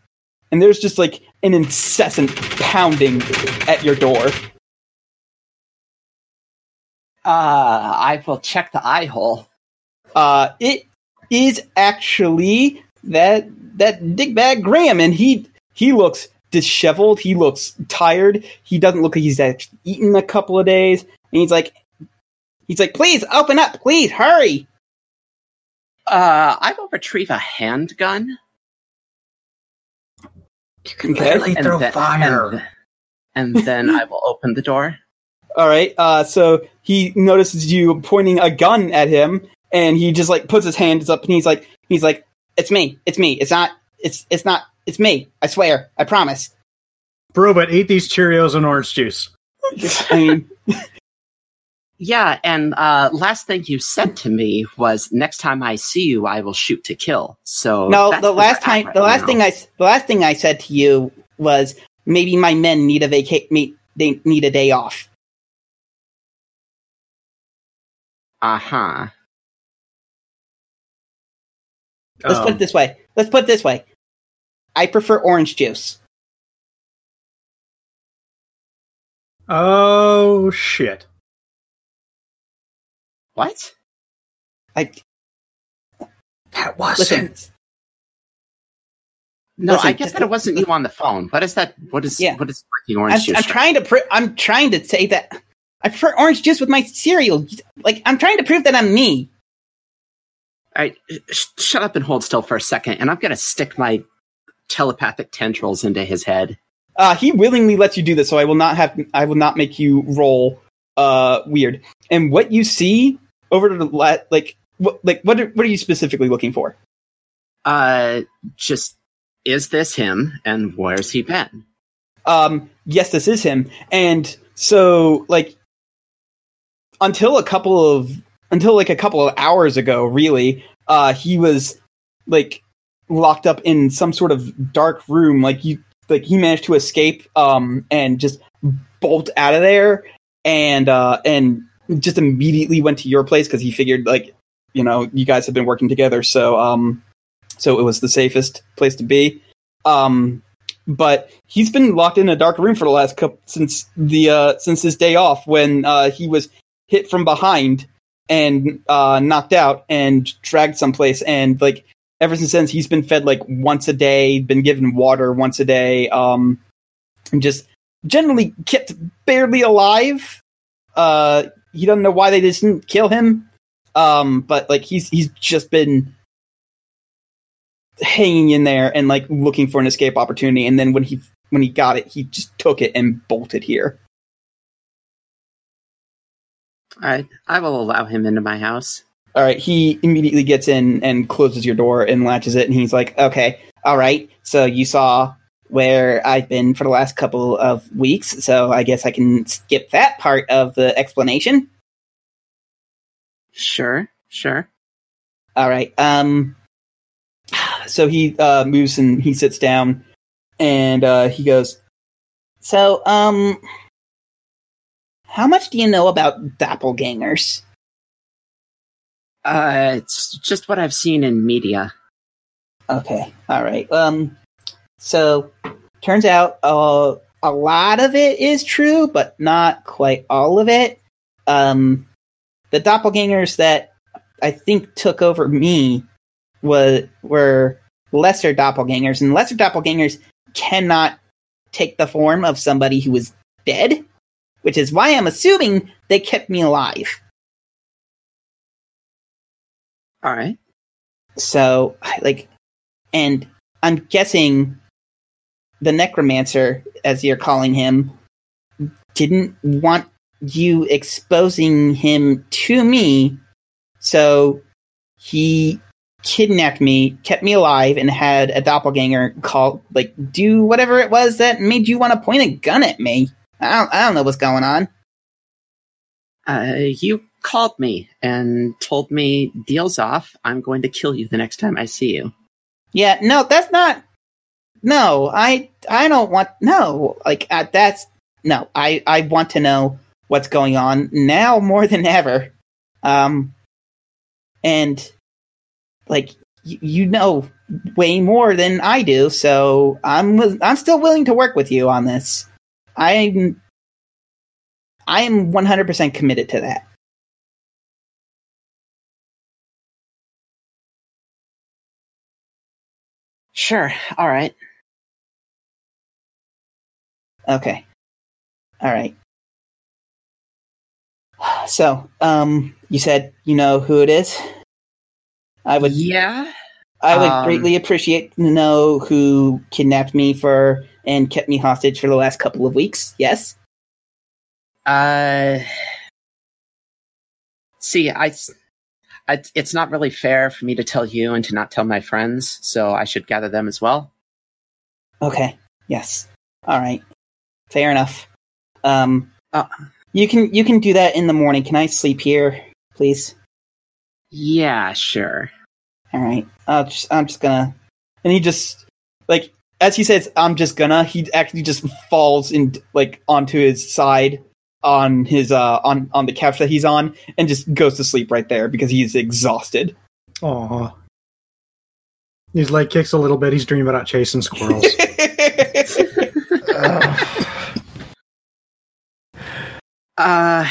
and there's just like an incessant pounding at your door. Uh, I will check the eye hole. Uh, it is actually that that dickbag Graham, and he he looks disheveled. He looks tired. He doesn't look like he's actually eaten a couple of days. And he's like, he's like, please open up, please hurry. Uh, I will retrieve a handgun. You can Okay. literally and throw then- fire. And, and then I will open the door. All right. Uh, so he notices you pointing a gun at him, and he just like puts his hands up, and he's like, he's like, it's me, it's me, it's not, it's it's not, it's me. I swear, I promise. Prove it. Eat these Cheerios and orange juice. I mean, Yeah, and uh, last thing you said to me was, "Next time I see you, I will shoot to kill." So no, the last time, right the last now. thing i the last thing I said to you was maybe my men need a vaca- me- they need a day off. Uh Let's put Um, it this way. Let's put it this way. I prefer orange juice. Oh shit! What? I That wasn't listen. No, Listen, I guess that it wasn't you on the phone. What is that? What is Yeah. what is orange I'm, juice? I'm trying to. I'm trying to say that I prefer orange juice with my cereal. Like I'm trying to prove that I'm me. Right, sh- shut up and hold still for a second, and I'm gonna stick my telepathic tendrils into his head. Uh, he willingly lets you do this, so I will not have. I will not make you roll. Uh, weird. And what you see over to the left, like, what, like, what are, what are you specifically looking for? Uh, just is this him, and where's he been? um, yes, this is him. And so, like, until a couple of, until like a couple of hours ago, really, uh, he was like locked up in some sort of dark room. Like you, like he managed to escape, um, and just bolt out of there, and uh, and just immediately went to your place because he figured like, you know, you guys have been working together, so um, so it was the safest place to be. Um, but he's been locked in a dark room for the last couple since the uh since his day off when uh he was hit from behind and uh knocked out and dragged someplace. And like ever since then he's been fed like once a day been given water once a day um and just generally kept barely alive. Uh he doesn't know why they didn't kill him. Um but like he's he's just been hanging in there and like looking for an escape opportunity. And then when he when he got it he just took it and bolted here Right, I will allow him into my house. all right he immediately gets in and closes your door and latches it and he's like okay all right so you saw where i've been for the last couple of weeks so i guess i can skip that part of the explanation Sure, sure. All right. Um. So he uh, moves and he sits down, and uh, he goes. So, um, how much do you know about doppelgangers? Uh, it's just what I've seen in media. Okay. All right. Um. So, turns out uh, a lot of it is true, but not quite all of it. Um, the doppelgangers that I think took over me was were lesser doppelgangers, and lesser doppelgangers cannot take the form of somebody who is dead, which is why I'm assuming they kept me alive. All right. So, like, and I'm guessing the necromancer, as you're calling him, didn't want you exposing him to me, so he kidnapped me, kept me alive, and had a doppelganger call, like, do whatever it was that made you want to point a gun at me. I don't, I don't know what's going on. Uh, you called me and told me deals off. I'm going to kill you the next time I see you. Yeah, no, that's not. No, I I don't want. No, like uh, that's no. I I want to know what's going on now more than ever. Um, and like y- you know way more than I do, so I'm I'm still willing to work with you on this. I'm I am 100% committed to that. Sure. All right. Okay. All right. So, um, you said you know who it is. I would, Yeah. I would um, greatly appreciate to know who kidnapped me for and kept me hostage for the last couple of weeks. Yes. Uh. See, I, I. It's not really fair for me to tell you and to not tell my friends, so I should gather them as well. Okay. Yes. All right. Fair enough. Um, Uh. you can you can do that in the morning. Can I sleep here, please? Yeah, sure. All right. I'll just, I'm just gonna. And he just like as he says, "I'm just gonna." He actually just falls in like onto his side on his uh on on the couch that he's on and just goes to sleep right there because he's exhausted. Aw. His leg kicks a little bit. He's dreaming about chasing squirrels. Ugh. Uh,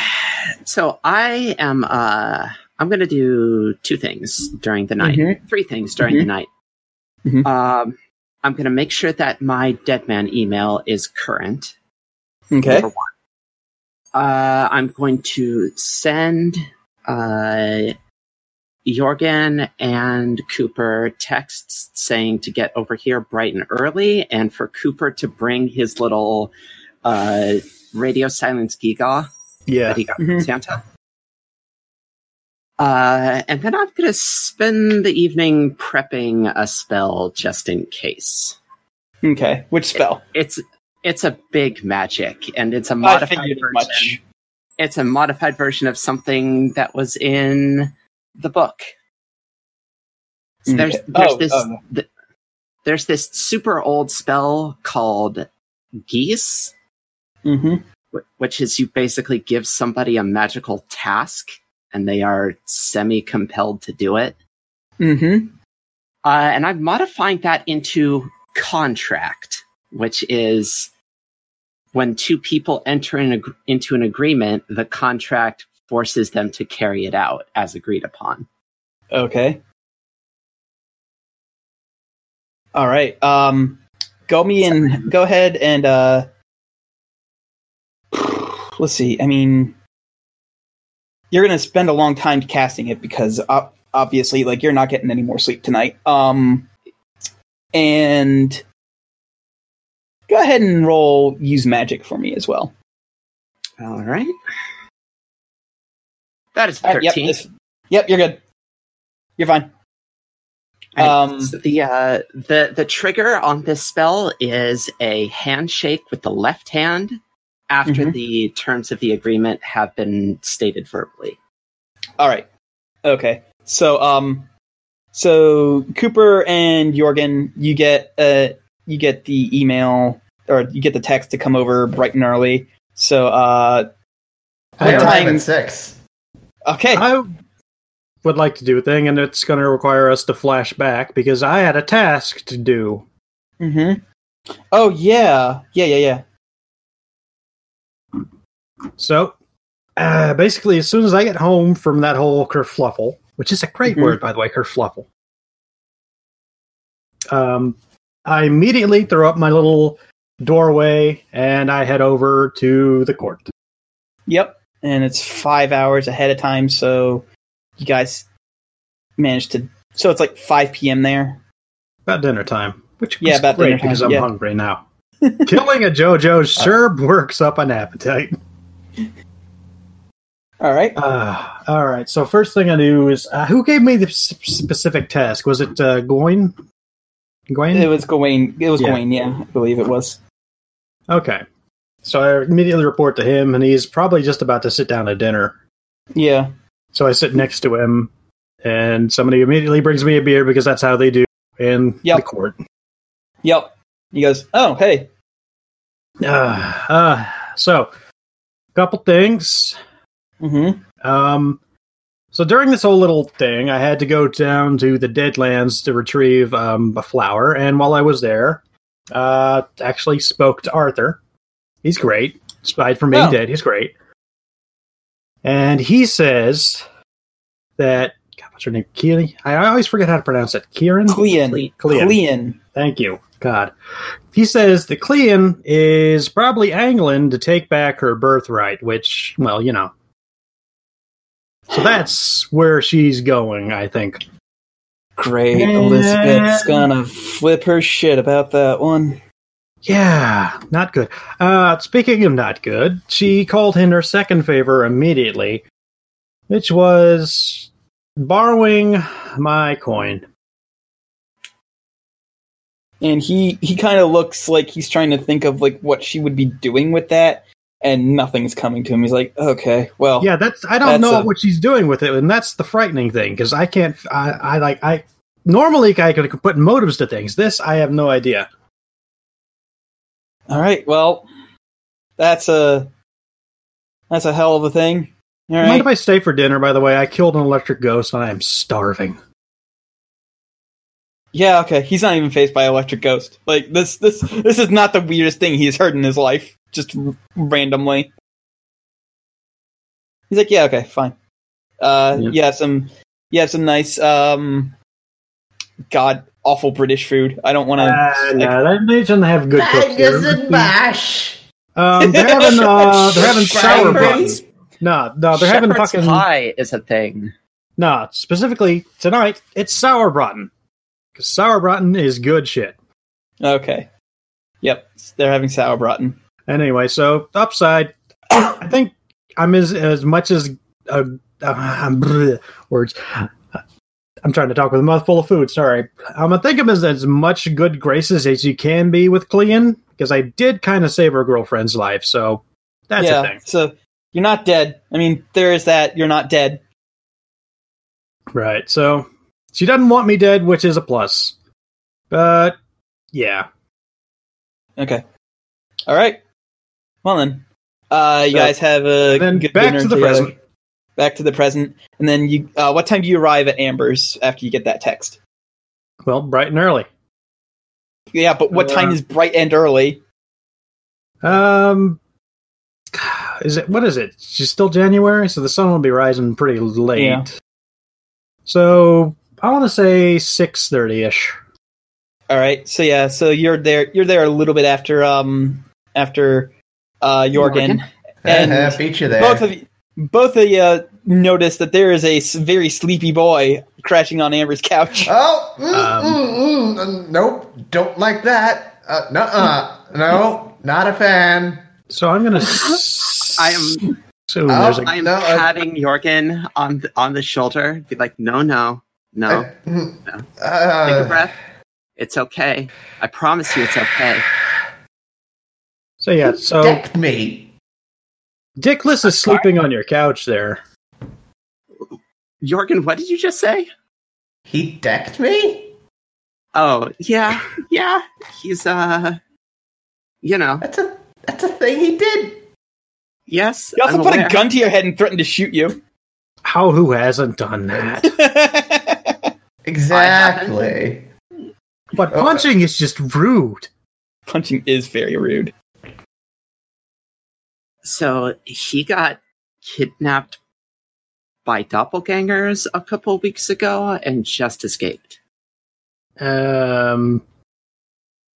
so I am. Uh, I'm going to do two things during the night. Mhm. Three things during the night. Mhm. Um, I'm going to make sure that my dead man email is current. okay. Number one. Uh, I'm going to send uh, Jorgen and Cooper texts saying to get over here bright and early, and for Cooper to bring his little uh, radio silence giga yeah. that he got from Mhm. Santa. Uh, and then I'm going to spend the evening prepping a spell just in case. Okay. Which spell? It's it's a big magic, and it's a modified version. much. It's a modified version of something that was in the book. So there's Okay. there's Oh, this oh. th- there's this super old spell called Geas, Mm-hmm. wh- which is you basically give somebody a magical task, and they are semi compelled to do it. Mm-hmm. Uh, and I'm modifying that into contract, which is when two people enter in ag- into an agreement, the contract forces them to carry it out as agreed upon. Okay. All right. Um, go me and go ahead and uh, let's see. I mean, you're gonna spend a long time casting it because uh, obviously, like, you're not getting any more sleep tonight. Um, and go ahead and roll use magic for me as well. All right. That is Uh, yep, 13. this- yep, you're good. You're fine. Um, so the uh, the the trigger on this spell is a handshake with the left hand after Mhm. the terms of the agreement have been stated verbally. All right. Okay. So um so Cooper and Jorgen, you get uh you get the email or you get the text to come over bright and early. So uh I What arrive time- at six. okay. I would like to do a thing, and it's going to require us to flash back because I had a task to do. Mm Mhm. Oh yeah. Yeah, yeah, yeah. So, uh, basically, as soon as I get home from that whole kerfluffle, which is a great Mhm. word, by the way, kerfluffle, um, I immediately throw up my little doorway and I head over to the court. Yep, and it's five hours ahead of time, so you guys managed to. So it's like five p.m. there. About dinner time, which Yeah, about great dinner time, because I'm yeah. hungry now. Killing a JoJo sure works up an appetite. All right. Uh, all right. So first thing I do is uh, who gave me the specific task? Was it uh, Goyne? Goyne. It was Gawain. It was Yeah. Gawain. Yeah, I believe it was. Okay. So I immediately report to him, and he's probably just about to sit down to dinner. Yeah. So I sit next to him, and somebody immediately brings me a beer because that's how they do in Yep. the court. Yep. He goes, "Oh, hey, Uh, uh, so, couple things. mm-hmm. Um, so during this whole little thing, I had to go down to the Deadlands to retrieve um, a flower, and while I was there, uh, actually spoke to Arthur. He's great, aside from being Oh. dead. He's great, and he says that God, what's her name? Keely. I always forget how to pronounce it. Kieran. Clean, Cle- Clean. Clean." Thank you. God. He says the Cleon is probably angling to take back her birthright, which, well, you know. So that's where she's going, I think. Great. Yeah. Elizabeth's gonna flip her shit about that one. Yeah, not good. Uh, speaking of not good, she called in her second favor immediately, which was borrowing my coin. And he he kind of looks like he's trying to think of like what she would be doing with that and nothing's coming to him he's like okay well Yeah, that's I don't That's know a- what she's doing with it, and that's the frightening thing because I can't. I, I like I normally I could put motives to things. This I have no idea. all right well that's a that's a hell of a thing all Mind if I stay for dinner? By the way, I killed an electric ghost and I am starving. Yeah okay he's not even faced by electric ghost like this this this is not the weirdest thing he's heard in his life just r- randomly he's like yeah okay fine uh Yeah. you have some you have some nice um god awful british food i don't want to Uh, no, they, they shouldn't have good cooks Bangers and mash. Um, they're having uh, they're having sour Shepherd's button. No, no, they're having Shepherd's fucking pie is a thing. no. Specifically tonight, it's sauerbraten because sauerbraten is good shit. Okay. Yep, they're having sauerbraten. Anyway, so upside, I think I'm as as much as uh, uh, words. I'm trying to talk with a mouthful of food. Sorry. Um, I think I'm as as much good graces as you can be with Clean because I did kind of save her girlfriend's life. So that's yeah, a thing, so you're not dead. I mean, there is that. You're not dead. right? So she doesn't want me dead, which is a plus. But yeah, Okay. All right. Well then, uh, you So, guys have a then good back dinner to the together. present. Back to the present, and then you. Uh, what time do you arrive at Amber's after you get that text? Well, bright and early. Yeah, but what Uh, time is bright and early? Um, is it what is it? She's still January, so the sun will be rising pretty late. Yeah. So I want to say six thirty ish. All right. So yeah. So you're there. You're there a little bit after um after uh Jorgen. And Beat you there. both of you, both of you notice that there is a very sleepy boy crashing on Amber's couch. Oh, mm, Um, mm, mm, uh, nope, don't like that. Uh, nuh-uh. no, not a fan. So I'm gonna. s- I am assume Oh, there's a- I am No, uh, patting Jorgen on the, on the shoulder. Be like, no, no, no. Uh, no. uh, Take a breath. It's okay. I promise you, it's okay. so yeah. So decked me. Dickless is sleeping on your couch there. Jorgen, what did you just say? He decked me. Oh, yeah, yeah. He's uh, you know, That's a that's a thing he did. yes. He also I'm put aware. a gun to your head and threatened to shoot you. How who hasn't done that? Exactly. But Oh. punching is just rude. Punching is very rude. So he got kidnapped by doppelgangers a couple weeks ago and just escaped. Um.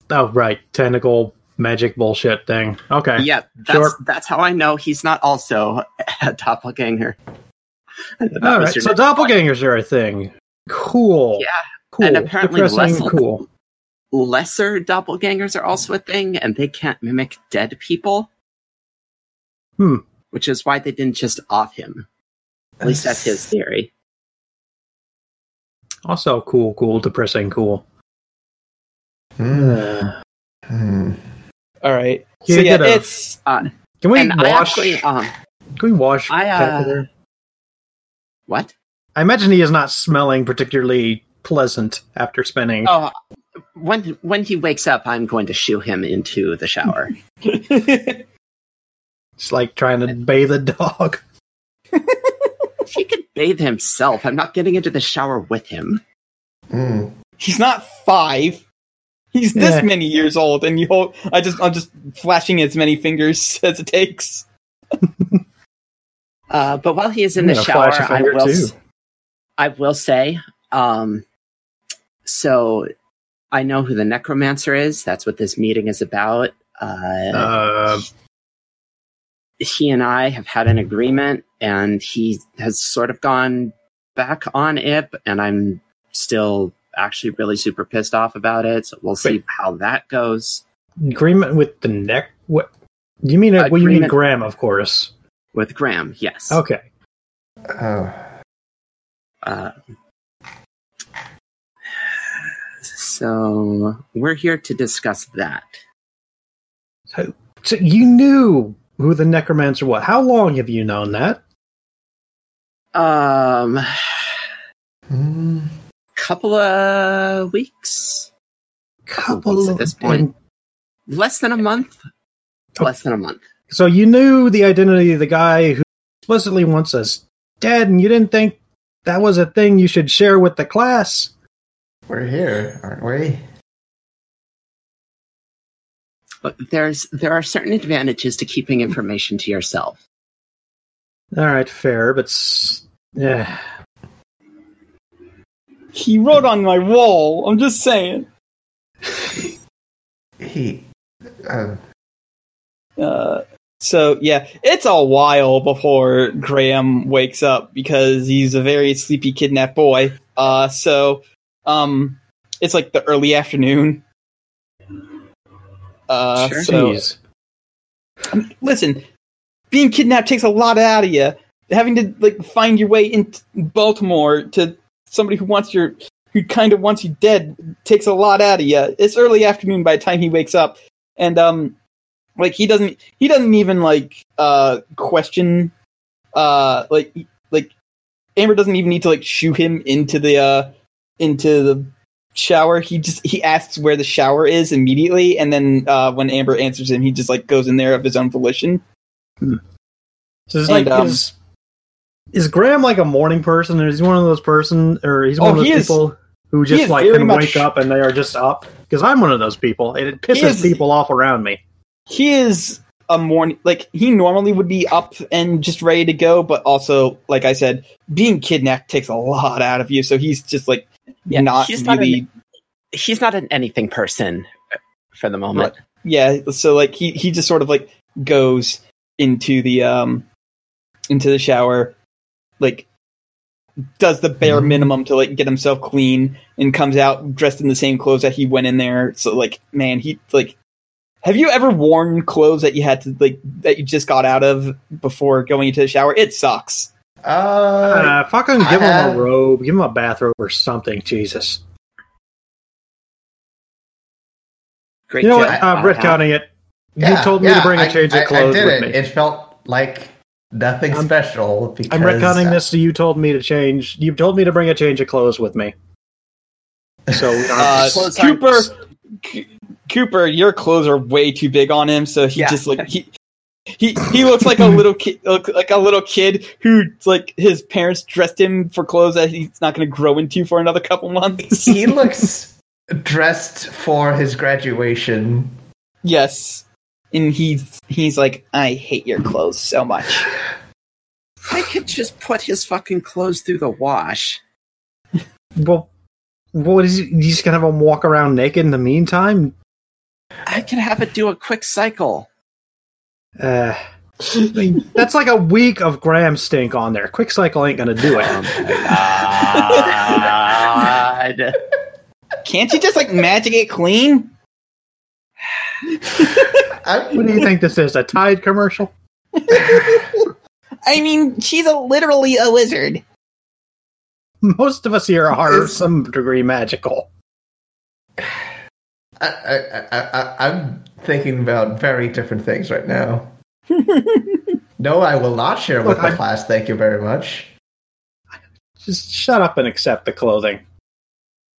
Oh right, tentacle magic bullshit thing. Okay. Yeah, that's Sure. that's how I know he's not also a doppelganger. That All was right. your So next doppelgangers are a thing. Cool. Yeah, Cool. and apparently Depressing. less- cool. lesser doppelgangers are also a thing, and they can't mimic dead people. Hmm. Which is why they didn't just off him. At least that's his theory. Also cool. Cool. Depressing. Cool. Hmm. All right. You so yeah, a- it's Uh, can we and I wash? actually, um, can we wash I, uh, Catheter? what? I imagine he is not smelling particularly pleasant after spending. Oh, when when he wakes up, I'm going to shoo him into the shower. It's like trying to bathe a dog. he could bathe himself. I'm not getting into the shower with him. Hmm. he's not five. He's this Yeah. many years old, and you hold. I just, I'm just flashing as many fingers as it takes. Uh, but while he is in I'm the shower, flash a I finger, will, too. s- I will say, um, so I know who the necromancer is. That's what this meeting is about. Uh, Uh, he and I have had an agreement, and he has sort of gone back on it, and I'm still actually really super pissed off about it. So we'll see Wait. how that goes agreement with the neck. What? You mean? Uh, well, you mean Agreement- Graham, of course. with Graham. Yes. Okay. Oh. Uh, so we're here to discuss that. So, so you knew who the necromancer was. How long have you known that? Um, Hmm. couple of weeks, Couple weeks at this point. and- less than a month, Oh. less than a month. So you knew the identity of the guy who explicitly wants us dead, and you didn't think that was a thing you should share with the class. We're here, aren't we? But there's there are certain advantages to keeping information to yourself. All right, fair, but yeah. He wrote on my wall. I'm just saying. He. Uh, Uh, so yeah, it's a while before Graham wakes up because he's a very sleepy kidnapped boy. Uh, so um, it's like the early afternoon. Uh, Sure. so listen, being kidnapped takes a lot out of you. Having to like find your way in Baltimore to somebody who wants your who kind of wants you dead takes a lot out of you. It's early afternoon by the time he wakes up, and um, like he doesn't he doesn't even like uh question uh like like Amber doesn't even need to like shoo him into the uh into the shower he just he asks where the shower is immediately and then uh when amber answers him he just like goes in there of his own volition So it's And, like um, is, is Graham like a morning person, or is he one of those person, or he's one Oh, of those he is- people who just like can much- wake up and they are just up? Because I'm one of those people, and it pisses is- people off around me. He is a morning like he normally would be up and just ready to go but also like i said being kidnapped takes a lot out of you so he's just like Yeah, not he's not really He's not an anything person for the moment. yeah so like he he just sort of like goes into the um into the shower like does the bare Mhm. minimum to like get himself clean and comes out dressed in the same clothes that he went in there so like man he like have you ever worn clothes that you had to like that you just got out of before going into the shower it sucks uh, Uh, fucking I give him have- a robe, give him a bathrobe or something. Jesus. Great You know job. what? I'm retconning it. yeah, you told me yeah, to bring a change I- of clothes I did with it. me. It felt like nothing I'm- special because I'm retconning uh, this. So you told me to change. You told me to bring a change of clothes with me. So uh, have to- Clothes aren't- cooper C- cooper your clothes are way too big on him so he Yeah. just like he he he looks like a little kid like a little kid who like his parents dressed him for clothes that he's not going to grow into for another couple months he looks dressed for his graduation. yes and he's he's like i hate your clothes so much I could just put his fucking clothes through the wash. well, what is he? You just gonna have him walk around naked in the meantime? I could have it do a quick cycle. Uh, that's like a week of Graham stink on there. Quick cycle ain't gonna do it. God. Can't you just like magic it clean? What do you think this is? A Tide commercial? I mean, she's a, literally a wizard. Most of us here are some degree magical. I, I, I, I, I'm thinking about very different things right now. no, I will not share with Look, the I- class. Thank you very much. Just shut up and accept the clothing.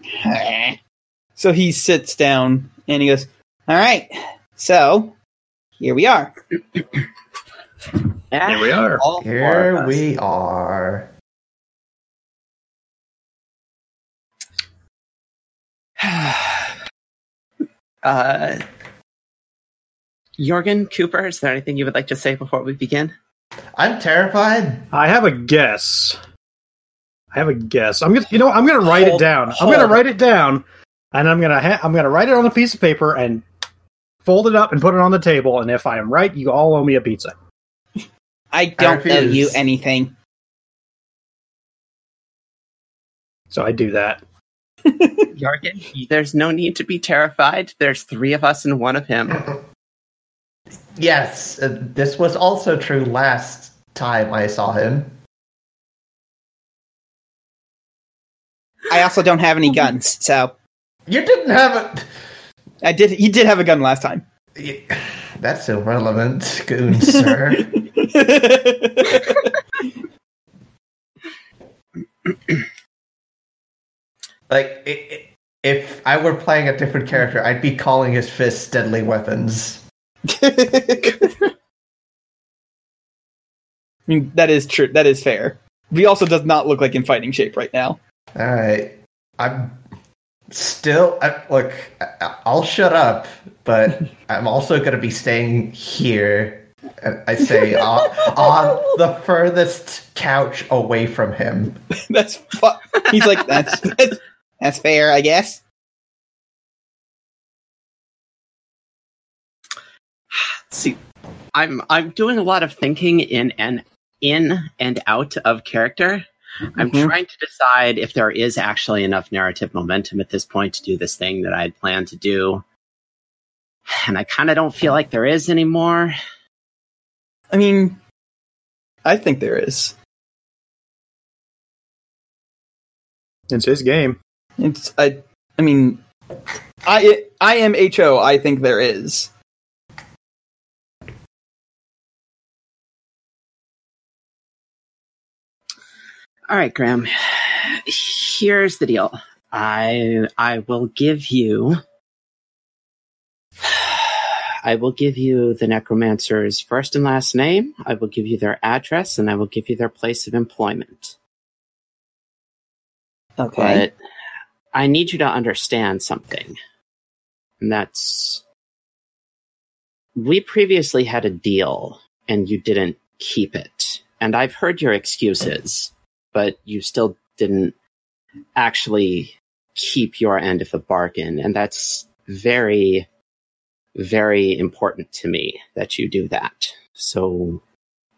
So he sits down and he goes, All right, so here we are. Here we are. All Here we are. uh, Jorgen Cooper, is there anything you would like to say before we begin? I'm terrified. I have a guess. I have a guess. I'm gonna, you know. I'm gonna write Hold- it down. I'm gonna write it down, and I'm gonna, ha- I'm gonna write it on a piece of paper and fold it up and put it on the table. And if I am right, you all owe me a pizza. I don't owe you anything. So I do that. Jorgen, there's no need to be terrified. There's three of us and one of him. Yes, uh, this was also true last time I saw him. I also don't have any guns, so You didn't have I did. He did have a gun last time. a. That's irrelevant, goon, sir. like, i i if I were playing a different character, I'd be calling his fists deadly weapons. I mean, that is true. That is fair. He also does not look like in fighting shape right now. All right, I'm still I, look. I, I'll shut up, but I'm also going to be staying here. I say on, on the furthest couch away from him. That's fu- he's like that's, that's that's fair, I guess. See, I'm I'm doing a lot of thinking in and in and out of character. I'm Mhm. trying to decide if there is actually enough narrative momentum at this point to do this thing that I had planned to do. And I kind of don't feel like there is anymore. I mean, I think there is. It's his game. It's I. I mean, I I am ho. I think there is. All right, Graham. Here's the deal. I I will give you I will give you the necromancer's first and last name, I will give you their address, and I will give you their place of employment. Okay. But I need you to understand something. And that's we previously had a deal and you didn't keep it. And I've heard your excuses, but you still didn't actually keep your end of the bargain. And that's very, very important to me that you do that. So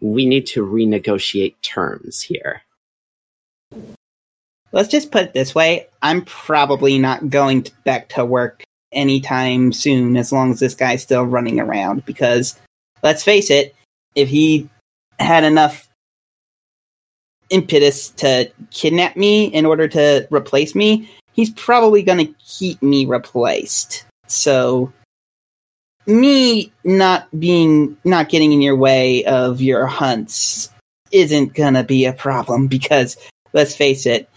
we need to renegotiate terms here. Let's just put it this way: I'm probably not going to back to work anytime soon, as long as this guy's still running around. Because let's face it, if he had enough impetus to kidnap me in order to replace me, he's probably going to keep me replaced. So me not being not getting in your way of your hunts isn't going to be a problem because let's face it,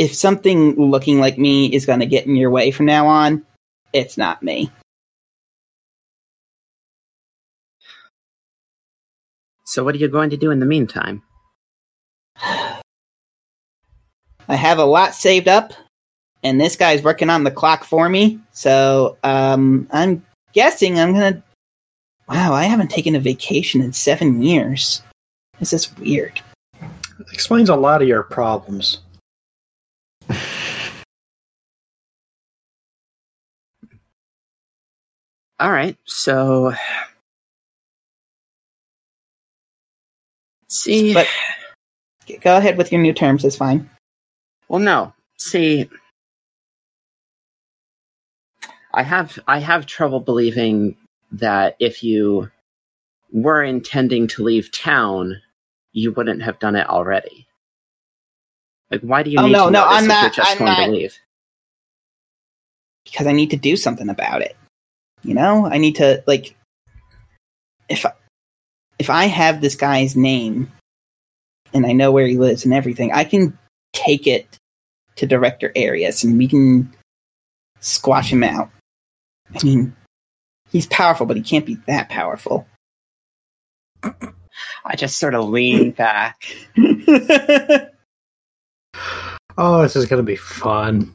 if something looking like me is going to get in your way from now on, it's not me. So what are you going to do in the meantime? I have a lot saved up, and this guy's working on the clock for me. So um, I'm guessing I'm gonna. Wow, I haven't taken a vacation in seven years. This is weird. explains a lot of your problems. All right, so see. But go ahead with your new terms. It's fine. Well, no. See, I have I have trouble believing that if you were intending to leave town, you wouldn't have done it already. Like, why do you Oh, need no, to no, I'm not- you're just I'm going not- to leave? because I need to do something about it. You know, I need to like if I, if I have this guy's name and I know where he lives and everything, I can take it to Director Arius and we can squash him out. I mean, he's powerful, but he can't be that powerful. I just sort of lean back. Oh, this is going to be fun.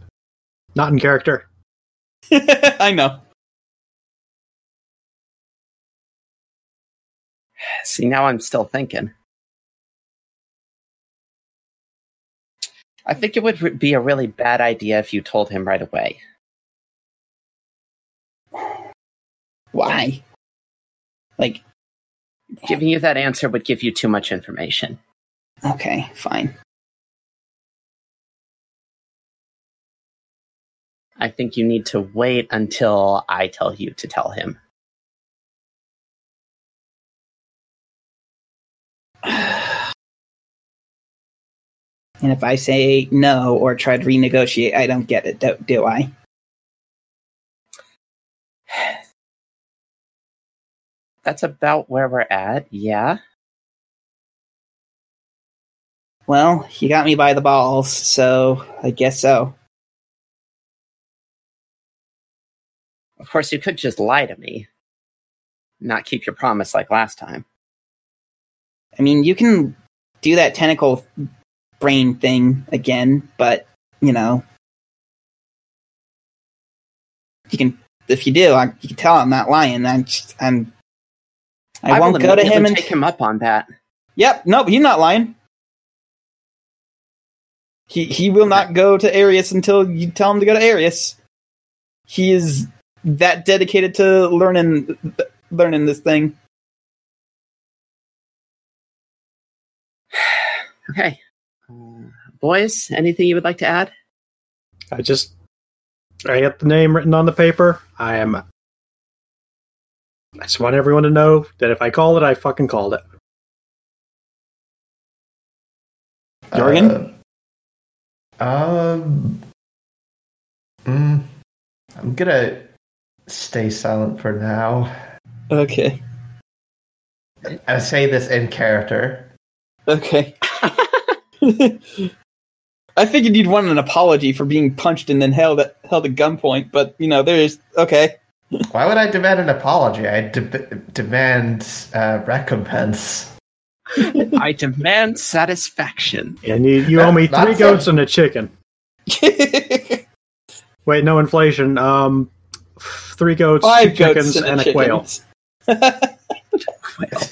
Not in character. I know. See, now I'm still thinking. I think it would be a really bad idea if you told him right away. Why? Like, Giving you that answer would give you too much information. okay, fine. I think you need to wait until I tell you to tell him. And if I say no or try to renegotiate, I don't get it, do, do I? That's about where we're at, yeah. Well, you got me by the balls, so I guess so. Of course, you could just lie to me, not keep your promise like last time. I mean, you can do that tentacle brain thing again, but, you know. You can, if you do, I, you can tell I'm not lying. I'm, just, I'm, I, will won't go to him and. take him up on that. Yep, nope, he's not lying. He he will not go to Arius until you tell him to go to Arius. He is that dedicated to learning learning this thing. Okay. Uh, boys, anything you would like to add? I just I got the name written on the paper. I am. I just want everyone to know that if I call it, I fucking called it. Jorgen? Uh, um. mm, I'm gonna stay silent for now. Okay. I say this in character. Okay. I figured you'd want an apology for being punched and then held at held at gunpoint, but you know, there's okay. Why would I demand an apology? I de- demand uh, recompense. I demand satisfaction. And you, you owe me That's three it. goats and a chicken. Wait, no inflation. Um, three goats, Five two goats chickens, and a quail.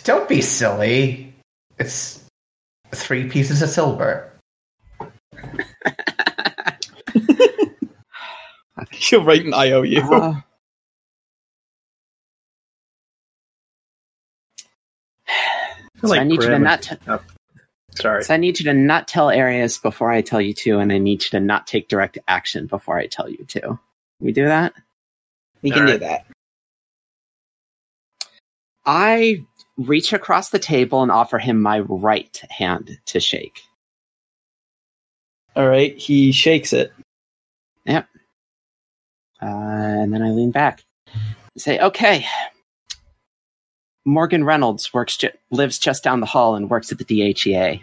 Don't be silly. It's three pieces of silver. She'll write an IOU. Uh, I feel so I like need you to Grim- not. T- Sorry. so I need you to not tell Arius before I tell you to, and I need you to not take direct action before I tell you to. We do that. We can do that. I reach across the table and offer him my right hand to shake. All right. He shakes it. Uh, and then I lean back. and Say, okay. Morgan Reynolds works ju- lives just down the hall and works at the E DHEA.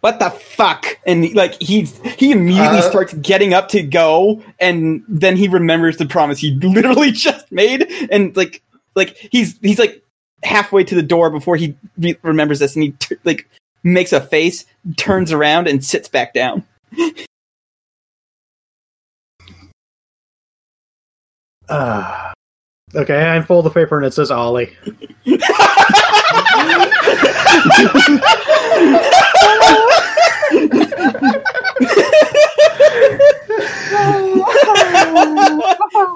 What the fuck? And like he he immediately Uh. starts getting up to go, and then he remembers the promise he literally just made, and like like he's he's like halfway to the door before he re- remembers this, and he t- like makes a face, turns around, and sits back down. Uh, okay, I unfold the paper and it says Ollie.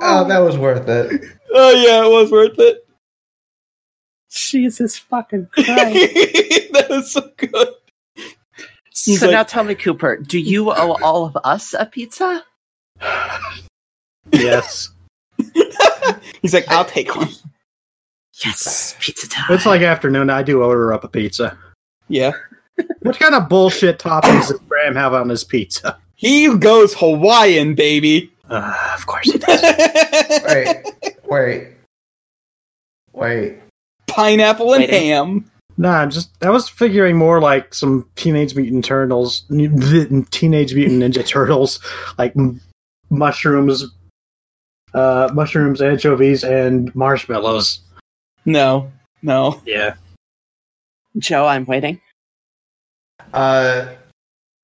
Oh, that was worth it. Oh yeah, it was worth it. Jesus fucking Christ. that was so good. He's so like- now tell me, Cooper, do you owe all of us a pizza? Yes. He's like, I'll take one. Yes, pizza time. It's like afternoon. I do order up a pizza. Yeah. What kind of bullshit toppings does Graham have on his pizza? He goes Hawaiian, baby. Uh, of course. he does. Wait, wait, wait. Pineapple and Waiting. ham. Nah, I'm just I was figuring more like some Teenage Mutant Turtles, Teenage Mutant Ninja Turtles, like m- mushrooms, uh, mushrooms, anchovies, and marshmallows. No, no. Yeah. Joe, I'm waiting. Uh,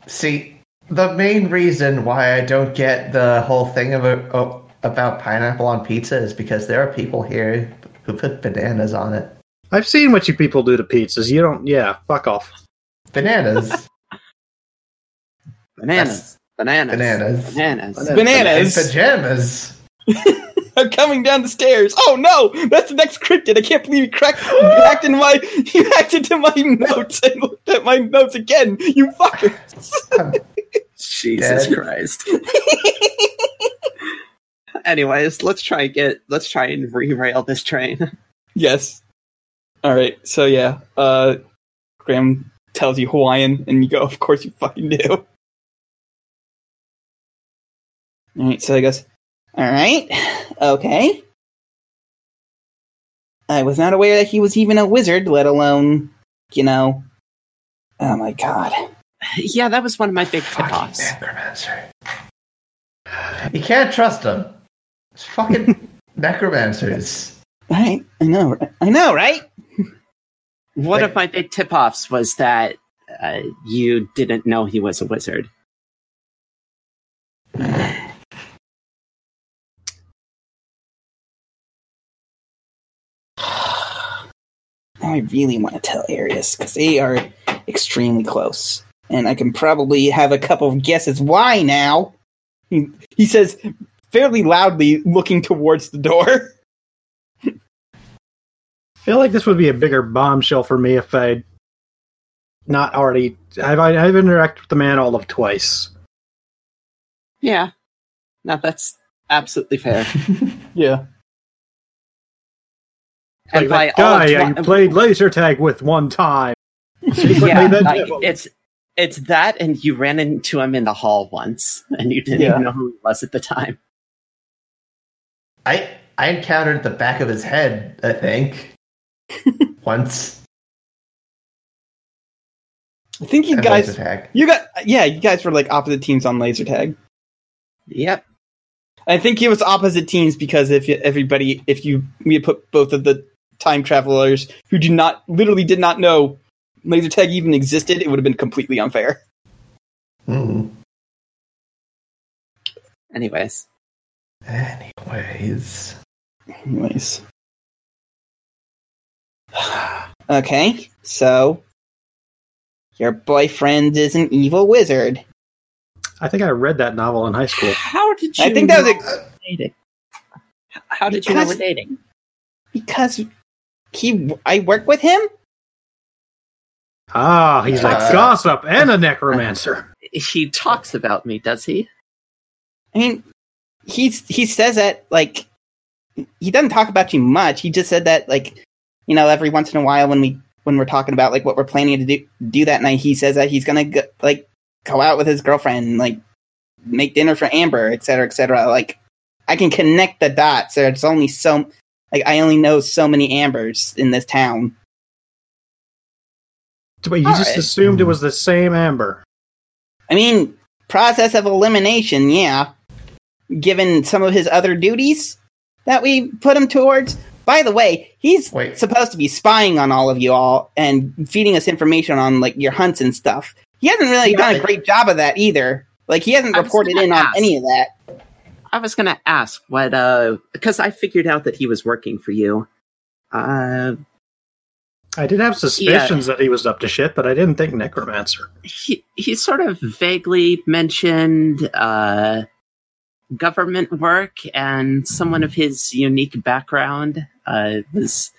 see, the main reason why I don't get the whole thing about oh, about pineapple on pizza is because there are people here who put bananas on it. I've seen what you people do to pizzas. You don't. Yeah, fuck off. Bananas, Bananas. Bananas. bananas, Bananas. Bananas. and pajamas. I'm coming down the stairs. Oh no, that's the next cryptid. I can't believe you cracked, you hacked into my, you hacked into my notes and looked at my notes again. You fuckers. Jesus Christ. Anyways, let's try and get let's try and re-rail this train. yes. All right. So yeah, uh, Graham tells you Hawaiian, and you go, "Of course you fucking do." All right. So I goes, "All right, okay." I was not aware that he was even a wizard, let alone, you know. Oh my god. Yeah, that was one of my big tip-offs. necromancer. You can't trust them. It's fucking necromancers. Right? I know. I know, right? One Like- of my big tip-offs was that uh, you didn't know he was a wizard. I really want to tell Arius because they are extremely close, and I can probably have a couple of guesses why now. He, he says fairly loudly, looking towards the door. I feel like this would be a bigger bombshell for me if I'd not already. I've I've interacted with the man all of twice. Yeah. No, that's absolutely fair. Yeah. Like and that guy of I twi- played laser tag with one time. Yeah, like, it's it's that, and you ran into him in the hall once, and you didn't Yeah. even know who he was at the time. I I encountered the back of his head. I think once. I think you and guys, laser tag. you got, yeah, you guys were like opposite teams on laser tag. Yep. I think it was opposite teams because if you, everybody, if you we put both of the time travelers who do not, literally did not know laser tag even existed, it would have been completely unfair. Hmm. Anyways, Anyways, Anyways. okay, so your boyfriend is an evil wizard. I think I read that novel in high school. how did you? I think that was a, dating? How did you know we're dating? because he. I work with him. Ah, he's a Uh, gossip and a necromancer. He talks about me, does he? I mean, he's he says that like he doesn't talk about you much. He just said that like you know every once in a while when we when we're talking about like what we're planning to do do that night, he says that he's gonna go, like go out with his girlfriend, and, like make dinner for Amber, et cetera, et cetera. Like I can connect the dots. There's only so like I only know so many Ambers in this town. But you All just right. assumed it was the same Amber. I mean, process of elimination, yeah. Given some of his other duties that we put him towards. By the way, he's Wait. supposed to be spying on all of you all and feeding us information on like your hunts and stuff. He hasn't really Yeah, done a great job of that either. Like he hasn't reported gonna in on any of that. I was gonna ask what uh because I figured out that he was working for you. Uh I did have suspicions that he was up to shit, but I didn't think necromancer. he he sort of vaguely mentioned uh government work, and someone of his unique background uh, was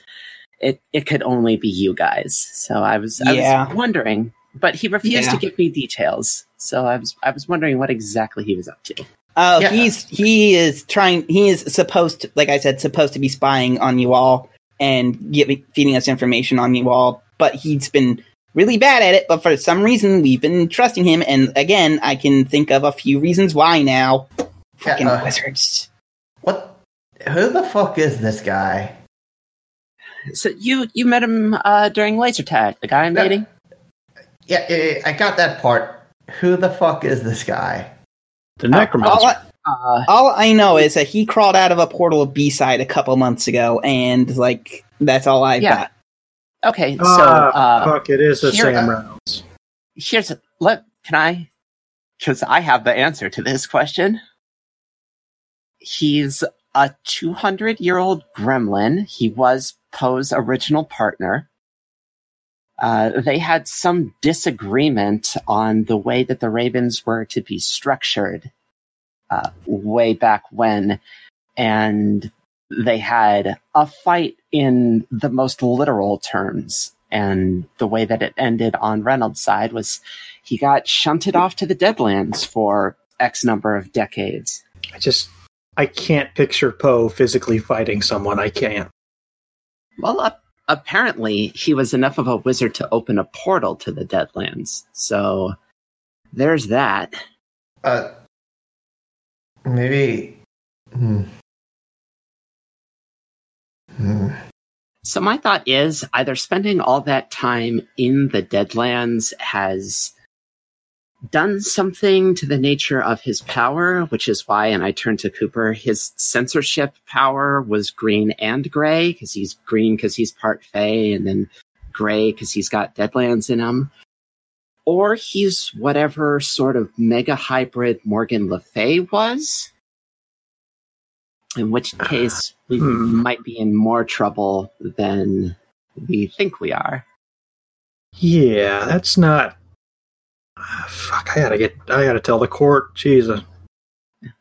it. It could only be you guys. So I was, I Yeah. was wondering, but he refused to give me details. So I was, I was wondering what exactly he was up to. Uh, Yeah. he's he is trying. He is supposed to, like I said, supposed to be spying on you all and giving feeding us information on you all. But he's been really bad at it. But for some reason, we've been trusting him. And again, I can think of a few reasons why now. Fucking uh, wizards. What? Who the fuck is this guy? So you, you met him uh, during laser tag, the guy I'm Yeah. dating. Yeah, yeah, yeah, I got that part. Who the fuck is this guy? The All necromancer. I, Uh, all I know is that he crawled out of a portal of B side a couple months ago, and like that's all I've Yeah. got. okay, so Ah, uh, fuck, it is the here- Sam Reynolds. here's let can I because I have the answer to this question. He's a 200 year old gremlin. He was Poe's original partner. Uh, they had some disagreement on the way that the Ravens were to be structured uh, way back when, and they had a fight in the most literal terms. And the way that it ended on Reynolds' side was he got shunted off to the Deadlands for X number of decades. I just, I can't picture Poe physically fighting someone. I can't. Well, uh, apparently he was enough of a wizard to open a portal to the Deadlands. So there's that. Uh, maybe. Hmm. Hmm. So my thought is either spending all that time in the Deadlands has done something to the nature of his power, which is why, and I turn to Cooper, his censorship power was green and gray, because he's green because he's part Fey, and then gray because he's got Deadlands in him. Or he's whatever sort of mega hybrid Morgan Le Fay was. In which case, we Hmm. might be in more trouble than we think we are. Yeah, that's not. Ah, fuck, I gotta get. I gotta tell the court. Jesus.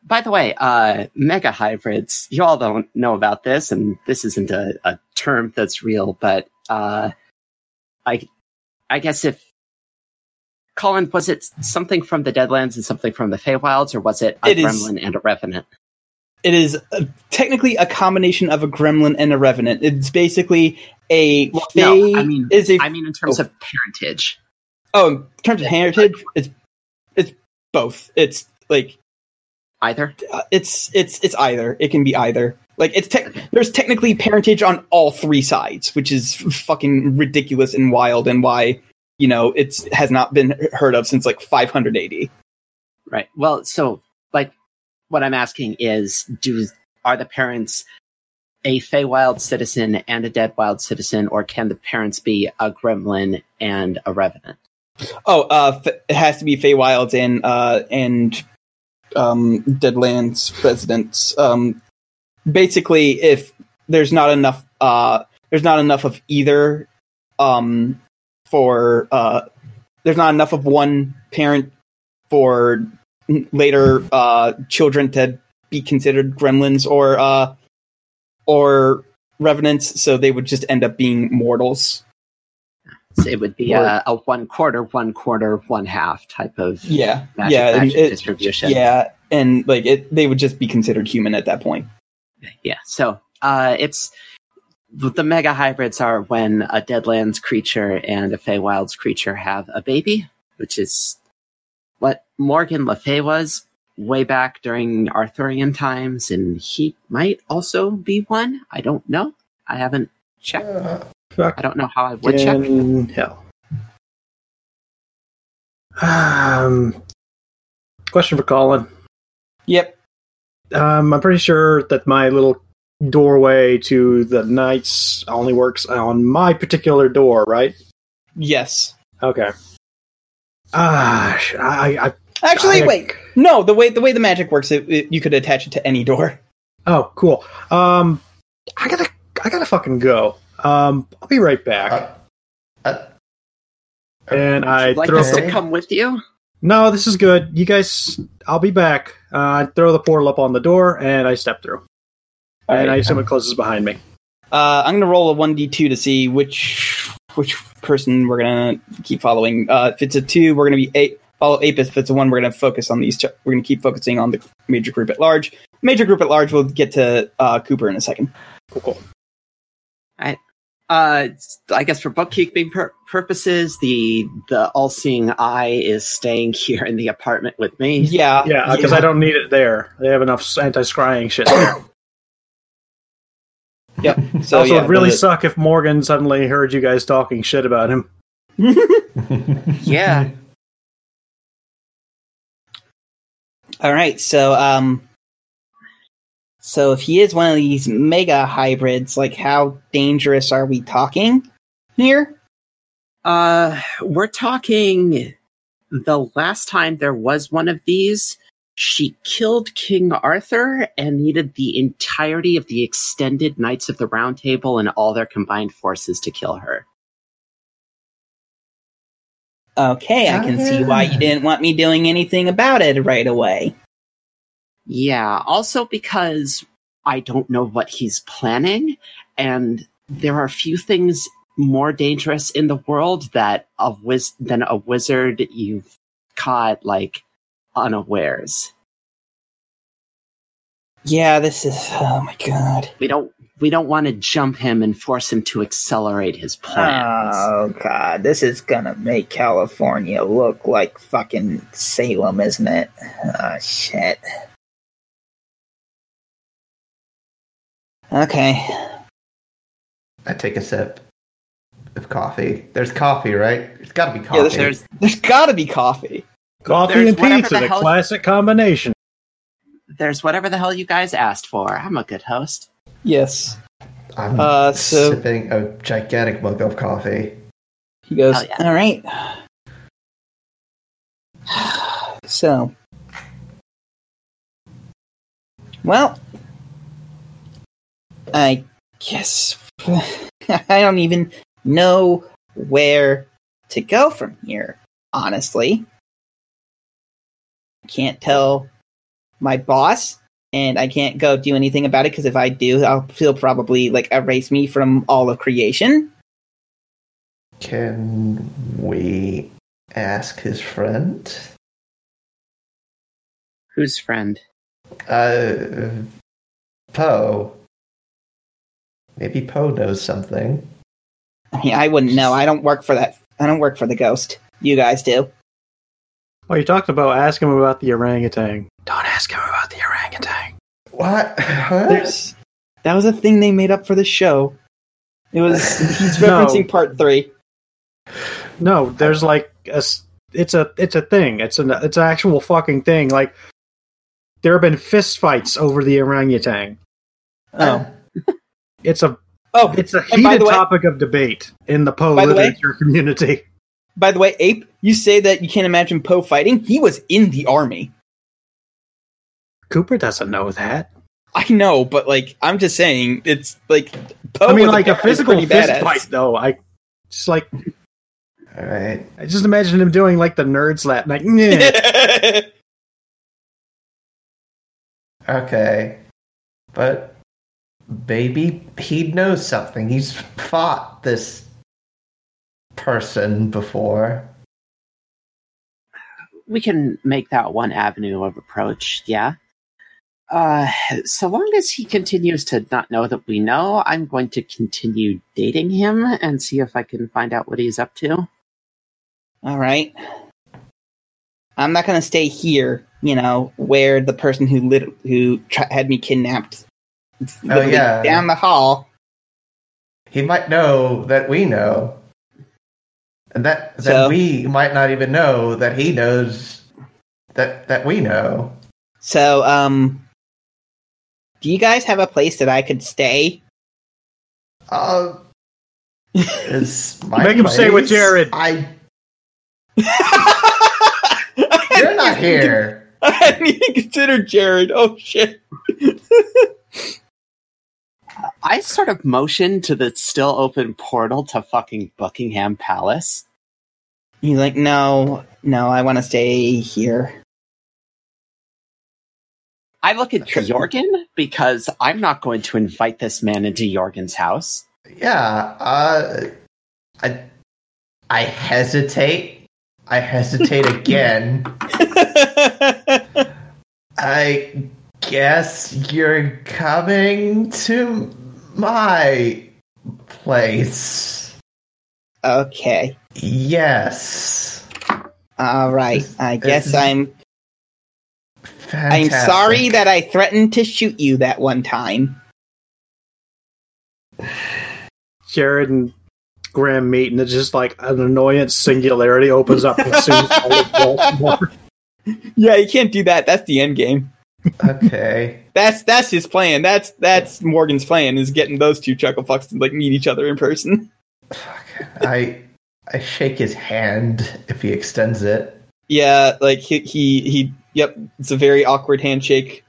By the way, uh, mega hybrids, you all don't know about this, and this isn't a, a term that's real, but uh, I, I guess if Colin, was it something from the Deadlands and something from the Feywilds, or was it a It is- Gremlin and a Revenant? It is uh, technically a combination of a gremlin and a revenant. It's basically a Well, fey. no, I mean, is a I mean in terms Oh. of parentage. Oh, in terms of heritage, it's it's both. It's like Either uh, it's it's it's either. It can be either. Like it's tech there's technically parentage on all three sides, which is fucking ridiculous and wild, and why you know it's has not been heard of since like 580. Right. Well, so like what I'm asking is do are the parents a Feywild citizen and a Dead Wild citizen, or can the parents be a gremlin and a revenant? Oh, uh, it has to be Feywilds and uh, and um, Deadlands residents. Um, basically, if there's not enough, uh, there's not enough of either. Um, for uh, there's not enough of one parent for later uh, children to be considered gremlins or uh, or revenants, so they would just end up being mortals. So it would be a, a one quarter, one quarter, one half type of Yeah, magic, yeah, and magic it- distribution. Yeah, and like it, they would just be considered human at that point. Yeah. So uh, it's the mega hybrids are when a Deadlands creature and a Feywilds creature have a baby, which is what Morgan Le Fay was way back during Arthurian times, and he might also be one. I don't know. I haven't checked. Uh, Fuck. I don't know how I would check. in hell. Um, question for Colin. Yep. Um, I'm pretty sure that my little doorway to the knights only works on my particular door, right? Yes. Okay. Ah, sh- I, I, Actually, I- wait. No, the way the way the magic works, it, it, you could attach it to any door. oh, cool. Um, I gotta, I gotta fucking go. Um, I'll be right back. uh, uh, and I like throw. us to come with you? No, this is good. You guys, I'll be back. Uh, I throw the portal up on the door and I step through. and Alright. I assume it closes behind me. Uh, I'm gonna roll a one d two to see which which person we're gonna keep following. Uh, if it's a two, we're gonna be eight. Follow ape. If it's a one, we're gonna focus on these. Two. We're gonna keep focusing on the major group at large. Major group at large. We'll get to uh, Cooper in a second. Cool, cool. Uh, I guess for bookkeeping pur- purposes, the the all-seeing eye is staying here in the apartment with me. Yeah, Yeah, because I don't need it there. They have enough anti scrying shit there. Yep. So also, yeah, it'd really the- suck if Morgan suddenly heard you guys talking shit about him. Yeah. All right, so um, so if he is one of these mega hybrids, like how dangerous are we talking here? Uh, we're talking the last time there was one of these, she killed King Arthur and needed the entirety of the extended Knights of the Round Table and all their combined forces to kill her. Okay, I can see why you didn't want me doing anything about it right away. Yeah, also because I don't know what he's planning, and there are few things more dangerous in the world that a wiz- than a wizard you've caught like unawares. Yeah, this is. Oh my god. We don't we don't want to jump him and force him to accelerate his plans. Oh god, this is gonna make California look like fucking Salem, isn't it? Oh shit. Okay. I take a sip of coffee. There's coffee, right? It's got to be coffee. Yeah, there's, There's there's gotta be coffee. Coffee There's and pizza, the the, hell- classic combination. there's whatever the hell you guys asked for. I'm a good host. Yes. I'm Uh, so- sipping a gigantic mug of coffee. He goes, yeah. All right. So. Well. I guess. I don't even know where to go from here, honestly. I can't tell my boss, and I can't go do anything about it because if I do, I'll, he'll probably like erase me from all of creation. Can we ask his friend? Whose friend? Uh, Poe. Maybe Poe knows something. I mean, I wouldn't know. I don't work for that. I don't work for the ghost. You guys do. Well, you talked about ask him about the orangutan. Don't ask him about the orangutan. What? Huh? There's that was a thing they made up for the show. It was he's No. referencing part three. No, there's like a it's a, it's a thing. It's an, it's an actual fucking thing. Like there have been fist fights over the orangutan. Oh, It's a, oh. it's a heated the way- topic of debate in the Poe By the way- literature community. By the way, Ape, you say that you can't imagine Poe fighting. He was in the army. Cooper doesn't know that. I know, but like I'm just saying, it's like Poe. I mean, like a apparently physical fist badass. fight, though. I just like All right. I just imagine him doing like the nerd slap, like "Nyeh." Okay. But maybe he knows something. He's fought this person before. we can make that one avenue of approach, yeah. Uh, so long as he continues to not know that we know, I'm going to continue dating him and see if I can find out what he's up to. All right. I'm not gonna stay here. You know, where the person who lit- who tra- had me kidnapped. It's literally yeah. down the hall. He might know that we know. And that that So- we might not even know that he knows that that we know. So, um, do you guys have a place that I could stay? Uh is my Make him stay with Jared. I you're not here. I hadn't even considered Jared. Oh shit! I sort of motion to the still open portal to fucking Buckingham Palace. He's like, no, no, I want to stay here. I look at Jorgen because I'm not going to invite this man into Jorgen's house. Yeah, uh, I, I hesitate. I hesitate again. I guess you're coming to my place. okay. Yes. All right. This- I guess I'm. I'm sorry that I threatened to shoot you that one time. Jared and Graham meet, and it's just like an annoyance singularity opens up as soon as all of Baltimore. Yeah, you can't do that. That's the end game. Okay. That's that's his plan. That's that's Morgan's plan is getting those two chuckle fucks to like meet each other in person. I I shake his hand if he extends it Yeah, like he he, he yep, it's a very awkward handshake.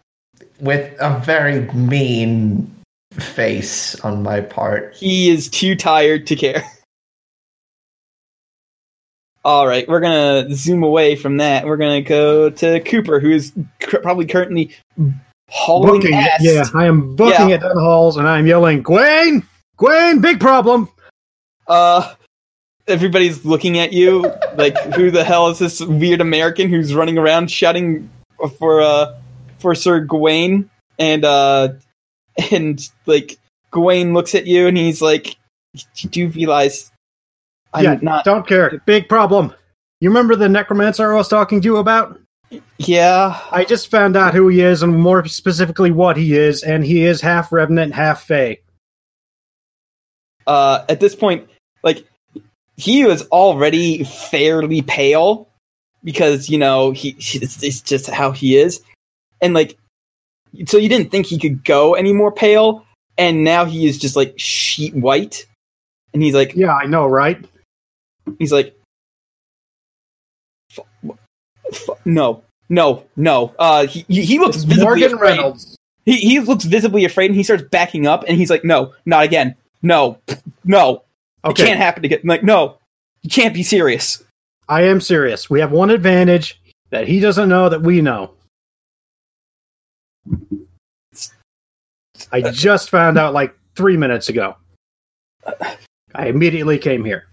with a very mean face on my part. He is too tired to care. All right, we're gonna zoom away from that. We're gonna go to Cooper, who is cur- probably currently hauling Booking, ass. yeah, I am booking Yeah. at the halls, and I'm yelling, "Gwen, Gwen, big problem!" Uh, everybody's looking at you like, who the hell is this weird American who's running around shouting for uh for Sir Gawain? And uh, and like Gawain looks at you and he's like, "Do "You realize I'm yeah, not? don't care. Big problem. You remember the necromancer I was talking to you about? Yeah, I just found out who he is, and more specifically what he is, and he is half revenant, half fey. uh, at this point, like he was already fairly pale because you know he it's, it's just how he is, and like so you didn't think he could go any more pale, and now he is just like sheet white, and he's like Yeah, I know, right? He's like "F- f- no no no uh he he looks visibly Morgan afraid. Reynolds. He he looks visibly afraid and he starts backing up and he's like no not again no no it can't happen again. I'm like, no, you can't be serious. I am serious. We have one advantage that he doesn't know that we know. I just found out like three minutes ago. I immediately came here.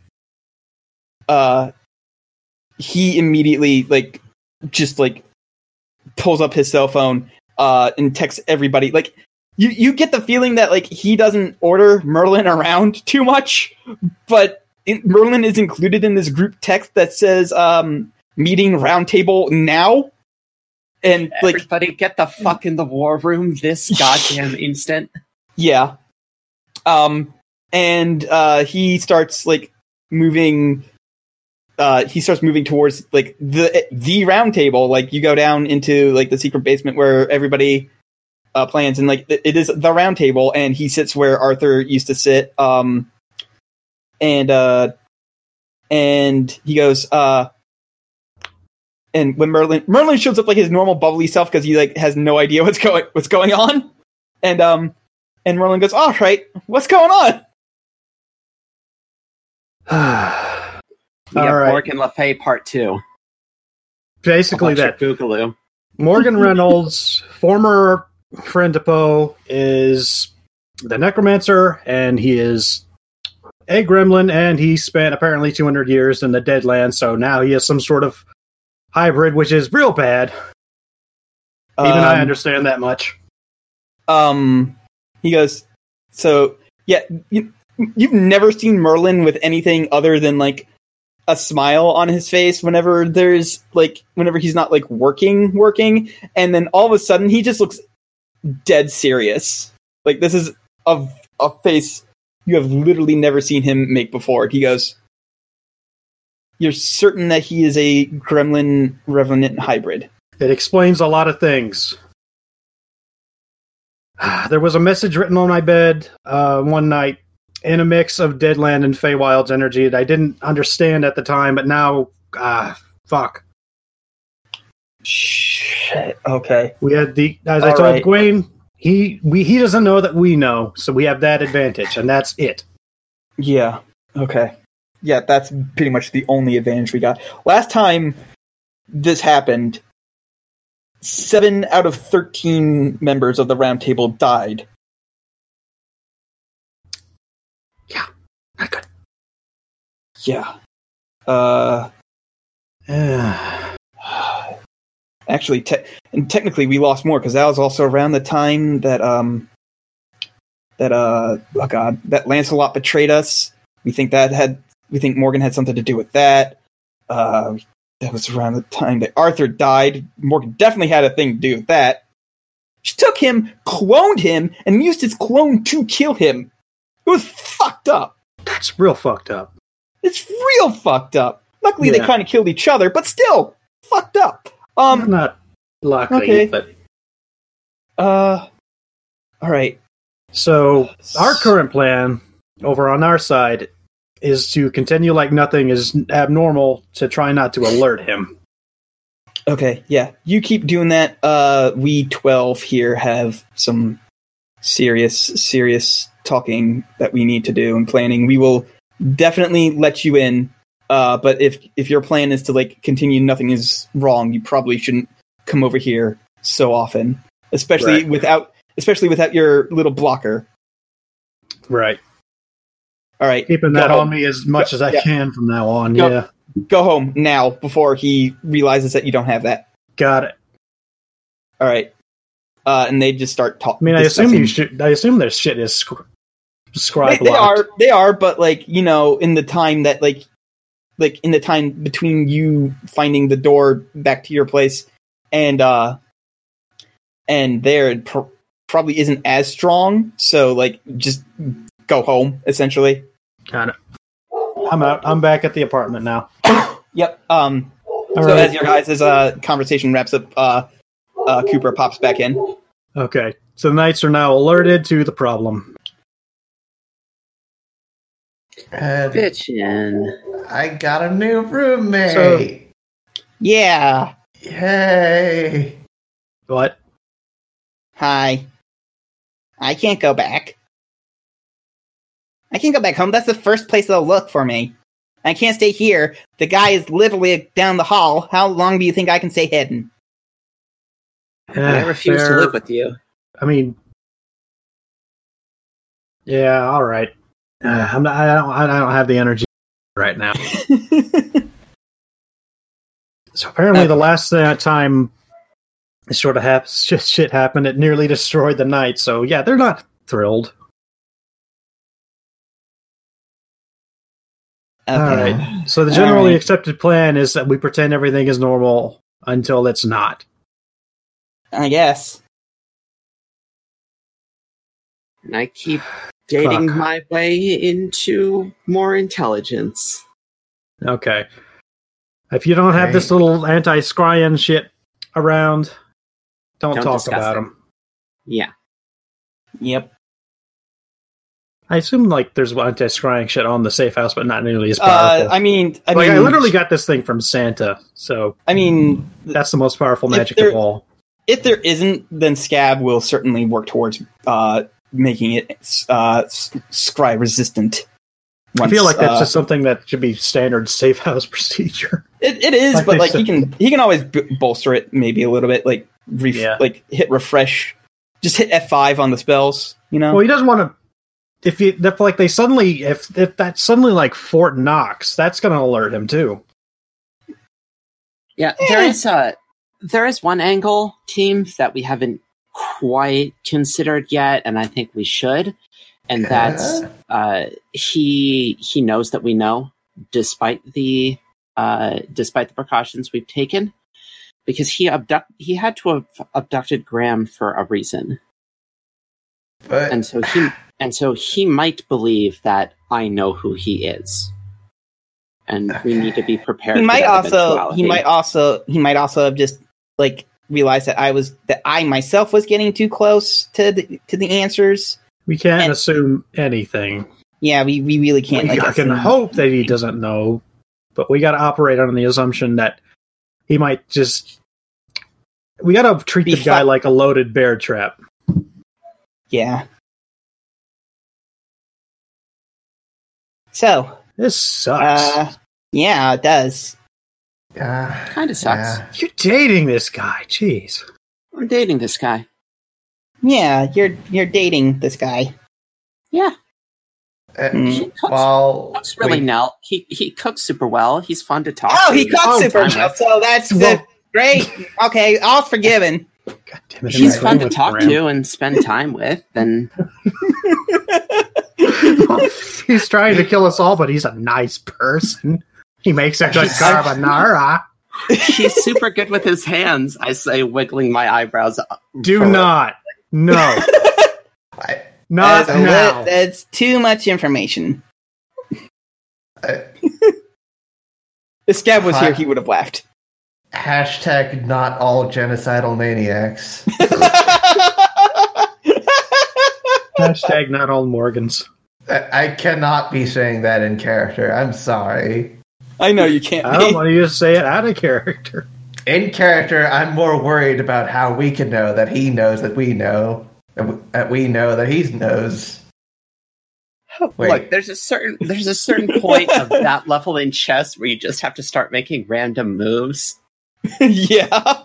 Uh, he immediately like just like pulls up his cell phone uh and texts everybody. Like you you get the feeling that like he doesn't order Merlin around too much, but it, Merlin is included in this group text that says um meeting roundtable now. And like Everybody get the fuck in the war room this goddamn instant. Yeah. Um and uh he starts like moving uh he starts moving towards like the the round table like you go down into like the secret basement where everybody uh plans and like it it is the round table and he sits where Arthur used to sit um and uh and he goes uh and when Merlin Merlin shows up like his normal bubbly self because he like has no idea what's going what's going on and um and Merlin goes, "All right, what's going on?" We All right. Morgan Le Fay part two. Basically, that. Boogaloo. Morgan Reynolds, former friend to Poe, is the necromancer, and he is a gremlin, and he spent apparently 200 years in the Deadlands, so now he is some sort of hybrid, which is real bad. Even I Um, understand that much. Um, he goes, "So yeah, you, you've never seen Merlin with anything other than like a smile on his face whenever there's like whenever he's not like working, working, and then all of a sudden he just looks dead serious. Like this is a a face you have literally never seen him make before." He goes. You're certain that he is a gremlin revenant hybrid. It explains a lot of things. There was a message written on my bed uh, one night in a mix of Deadland and Feywild's energy that I didn't understand at the time, but now, ah, fuck. Shit. Okay. We had the, as I told right. Gwen, he we he doesn't know that we know, so we have that advantage, and that's it. Yeah. Okay. yeah, that's pretty much the only advantage we got. Last time this happened, seven out of thirteen members of the round table died. Not good. Yeah. Uh, actually, te- and technically, we lost more because that was also around the time that um that uh oh god that Lancelot betrayed us. We think that had we think Morgan had something to do with that. Uh, that was around the time that Arthur died. Morgan definitely had a thing to do with that. She took him, cloned him, and used his clone to kill him. It was fucked up. That's real fucked up. It's real fucked up. Luckily, they kind of killed each other, but still fucked up. Um, not lucky, okay. but Uh, all right. so our current plan over on our side is to continue like nothing is abnormal to try not to alert him. Okay, yeah, you keep doing that. Uh, we twelve here have some serious, serious talking that we need to do and planning. We will definitely let you in. Uh, but if if your plan is to like continue, nothing is wrong. You probably shouldn't come over here so often, especially Right. without especially without your little blocker. Right. All right, Keeping that home. on me as much as I Yeah. can from now on. Go. Yeah. Go home now before he realizes that you don't have that. Got it. All right. Uh, and they just start talking. I mean, I assume you should. I assume their shit is scr- They, scribe they locked. are. They are. But like you know, in the time that like, like in the time between you finding the door back to your place and uh, and there it pr- probably isn't as strong. So like, just go home essentially. Got it. I'm out. I'm back at the apartment now. Yep. Um. All so right. as your guys' uh conversation wraps up, uh, uh, Cooper pops back in. Okay. So the knights are now alerted to the problem. And Bitchin'. I got a new roommate. Yeah. Yay! What? Hi. I can't go back. I can't go back home. That's the first place they'll look for me. I can't stay here. The guy is literally down the hall. How long do you think I can stay hidden? I Eh, refuse fair. to live with you. I mean, yeah. All right. Uh, I'm not. I don't. I don't have the energy right now. So apparently, the last uh, time this sort of hap- shit, shit happened, it nearly destroyed the night. So yeah, they're not thrilled. okay. All right. So the generally All right. accepted plan is that we pretend everything is normal until it's not. I guess. And I keep dating Fuck. my way into more intelligence. Okay. If you don't have this little anti-scrying shit around, don't, Don't talk discuss about it. them. Yeah. Yep. I assume like there's anti-scrying shit on the safe house, but not nearly as Uh, powerful. I mean, I like mean, I literally got this thing from Santa, so I mean, that's the most powerful If magic there- of all. If there isn't, then Scab will certainly work towards uh, making it uh, scry resistant. I feel like that's uh, just something that should be standard safe house procedure. It, it is, Like but they like he can he can always b- bolster it maybe a little bit, like ref- Yeah. like hit refresh, just hit F five on the spells. You know, Well, he doesn't want to. If you if like they suddenly if if that's suddenly like Fort Knox, that's going to alert him too. Yeah, there is uh there is one angle team that we haven't quite considered yet, and I think we should. And that's uh he he knows that we know, despite the uh despite the precautions we've taken. Because he abduct he had to have abducted Graham for a reason. But And so he and so he might believe that I know who he is. And we need to be prepared. he for might that also eventuality. he might also he might also have just like realized that I was that I myself was getting too close to the to the answers. We can't And- assume anything. Yeah, we, we really can't. Like, I can hope that he doesn't know, but we got to operate on the assumption that he might just. We got to treat Be the guy fu- like a loaded bear trap. Yeah. So, This sucks. Uh, yeah, it does. Yeah. Kind of sucks. Yeah. You're dating this guy. Jeez. I'm dating this guy. Yeah, you're you're dating this guy. Yeah, Uh, Hmm. he cooks, Well, cooks really we- well. He he cooks super well. He's fun to talk to. Oh, to. he cooks Oh, super well, so that's Well- uh, great. Okay, all forgiven. God damn it. He's fun to talk Graham. to and spend time with. And he's trying to kill us all, but he's a nice person. He makes a good carbonara. he's super good with his hands. I say, wiggling my eyebrows. Up. Do forward. not. No. I, Not That's, now. li- that's too much information. I, If Scab was Hi. here, he would have laughed. hashtag not all genocidal maniacs. Hashtag not all Morgans. I, I cannot be saying that in character. I'm sorry. I know you can't. I don't Be. want you to say it out of character. In character, I'm more worried about how we can know that he knows that we know, that we- know that he knows. Wait. Look, there's a certain there's a certain point of that level in chess where you just have to start making random moves. yeah.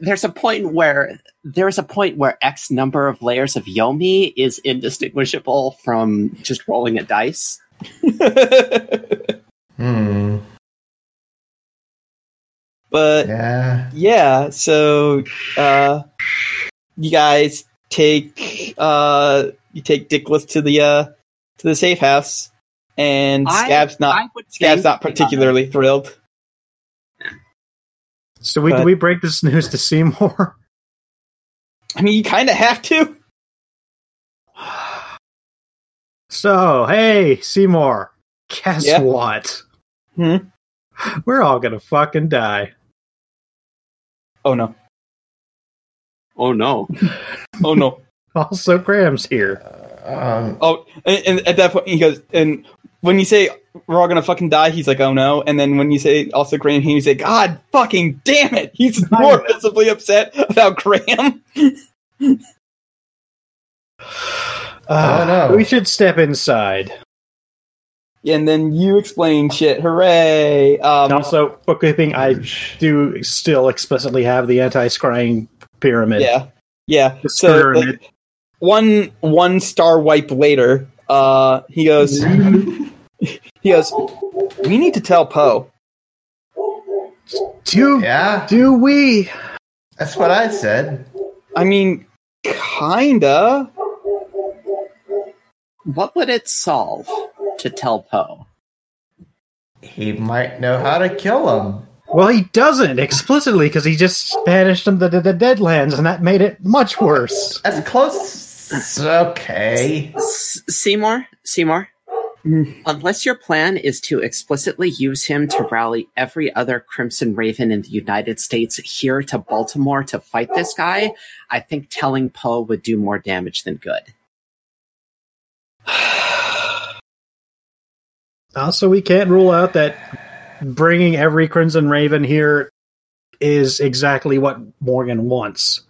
There's a point where there's a point where X number of layers of Yomi is indistinguishable from just rolling a dice. Hmm. but Yeah. yeah, so uh, you guys take uh, you take Dickless to the uh, to the safe house, and I- Scab's not Scab's not particularly thrilled. So we But- do we break this news to Seymour? I mean, you kind of have to. So hey, Seymour, guess Yeah? what? Hmm? We're all gonna fucking die. Oh no! Oh no! Oh no! Also, Graham's here. Um, Oh, and, and at that point, he goes, and when you say we're all gonna fucking die, he's like, oh no. And then when you say also Graham, he's like, God fucking damn it! He's more visibly upset about Graham. Uh, no. We should step inside. And then you explain shit. Hooray! Um, Also, bookkeeping, I do still explicitly have the anti-scrying pyramid. yeah, yeah. The So pyramid. like, one one star wipe later, uh, he goes, he goes, we need to tell Poe. Do yeah, do we? that's what I said. I mean, kinda. What would it solve to tell Poe? He might know how to kill him. Well, he doesn't explicitly because he just banished him to the, the Deadlands, and that made it much worse. As close. Okay. Seymour, Seymour. Mm. Unless your plan is to explicitly use him to rally every other Crimson Raven in the United States here to Baltimore to fight this guy, I think telling Poe would do more damage than good. Uh, also, we can't rule out that bringing every Crimson Raven here is exactly what Morgan wants.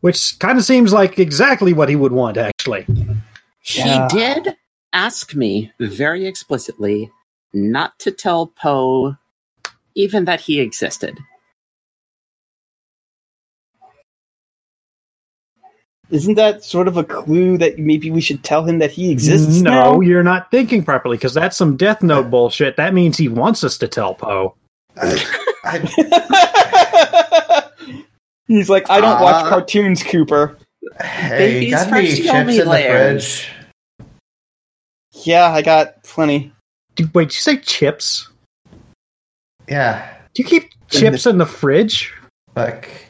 Which kind of seems like exactly what he would want, actually. Yeah. He did ask me very explicitly not to tell Poe even that he existed. Isn't that sort of a clue that maybe we should tell him that he exists no, now? you're not thinking properly because that's some Death Note bullshit. That means he wants us to tell Poe. He's like, I don't watch Uh, cartoons, Cooper. hey, Baby's got any chips Yomi in the fridge? Yeah, I got plenty. Dude, wait, did you say chips? Yeah, Do you keep chips in the fridge? like,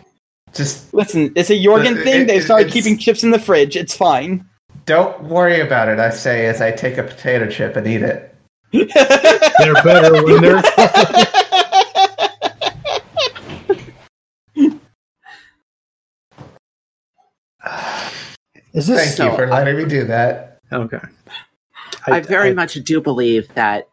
just Listen, it's a Jorgen thing. it- They started keeping chips in the fridge. It's fine. don't worry about it. I say as I take a potato chip and eat it. They're better when they're. Is this Thank you for letting me do that. okay? I, very much do believe that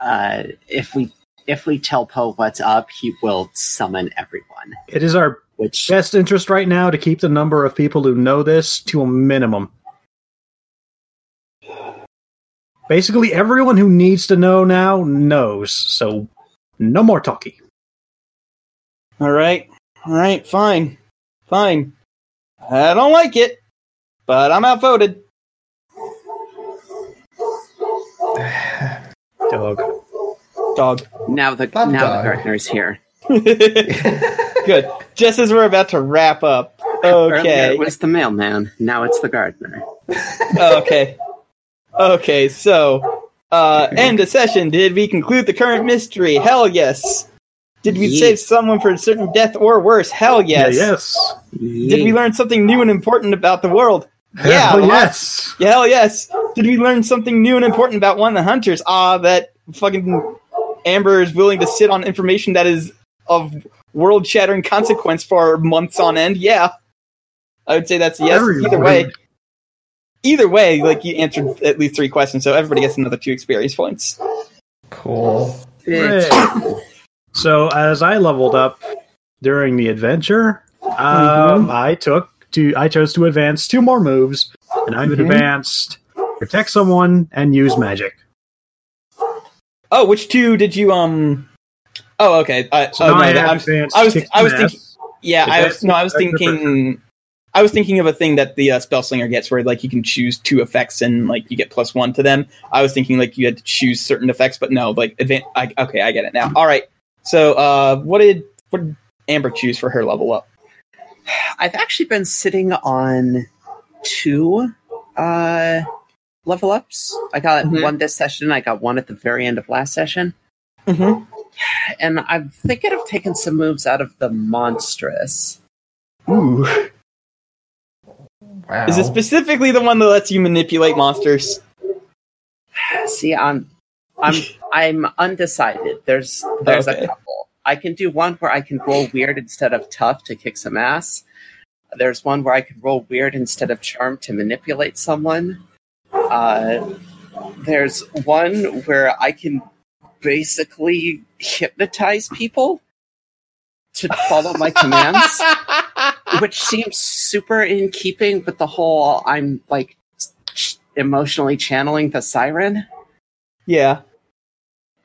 uh, if we if we tell Poe what's up, he will summon everyone. It is our Which best interest right now to keep the number of people who know this to a minimum. basically everyone who needs to know now knows. So no more talking. All right, all right, fine, fine. I don't like it, but I'm outvoted. Dog. Dog. Now the Bob now dog. the gardener's here. Good. Just as we're about to wrap up. Earlier Okay. it was the mailman. Now it's the gardener. okay. Okay, so uh end of session. Did we conclude the current mystery? Hell yes. Did we save someone from certain death or worse? Hell yes. Yeah, yes. Did we learn something new and important about the world? Yeah, Hell lots. yes. Yeah, hell yes. Did we learn something new and important about one of the hunters? Ah, that fucking Amber is willing to sit on information that is of world shattering consequence for months on end? Yeah. I would say that's a yes. Everyone. Either way. Either way, like you answered at least three questions, so everybody gets another two experience points. Cool. Bitch. So as I leveled up during the adventure, um, I took to I chose to advance two more moves, and I've Mhm. advanced protect someone and use magic. Oh, which two did you um Oh, okay. I, So oh, no, I that- I'm- I was- I was thinking- Yeah, I was no, I was thinking. I was thinking of a thing that the uh, spell slinger gets, where like you can choose two effects and like you get plus one to them. I was thinking like you had to choose certain effects, but no, like advan- I, okay, I get it now. All right, so uh, what did what did Amber choose for her level up? I've actually been sitting on two uh, level ups. I got Mhm. one this session. I got one at the very end of last session, Mm-hmm. And I'm thinking of taking some moves out of the monstrous. Ooh, Wow. is it specifically the one that lets you manipulate monsters? See, I'm I'm I'm undecided. There's there's Okay. a couple. I can do one where I can roll weird instead of tough to kick some ass. There's one where I can roll weird instead of charm to manipulate someone. Uh, there's one where I can basically hypnotize people to follow my commands, which seems super in keeping with the whole I'm like emotionally channeling the siren. Yeah.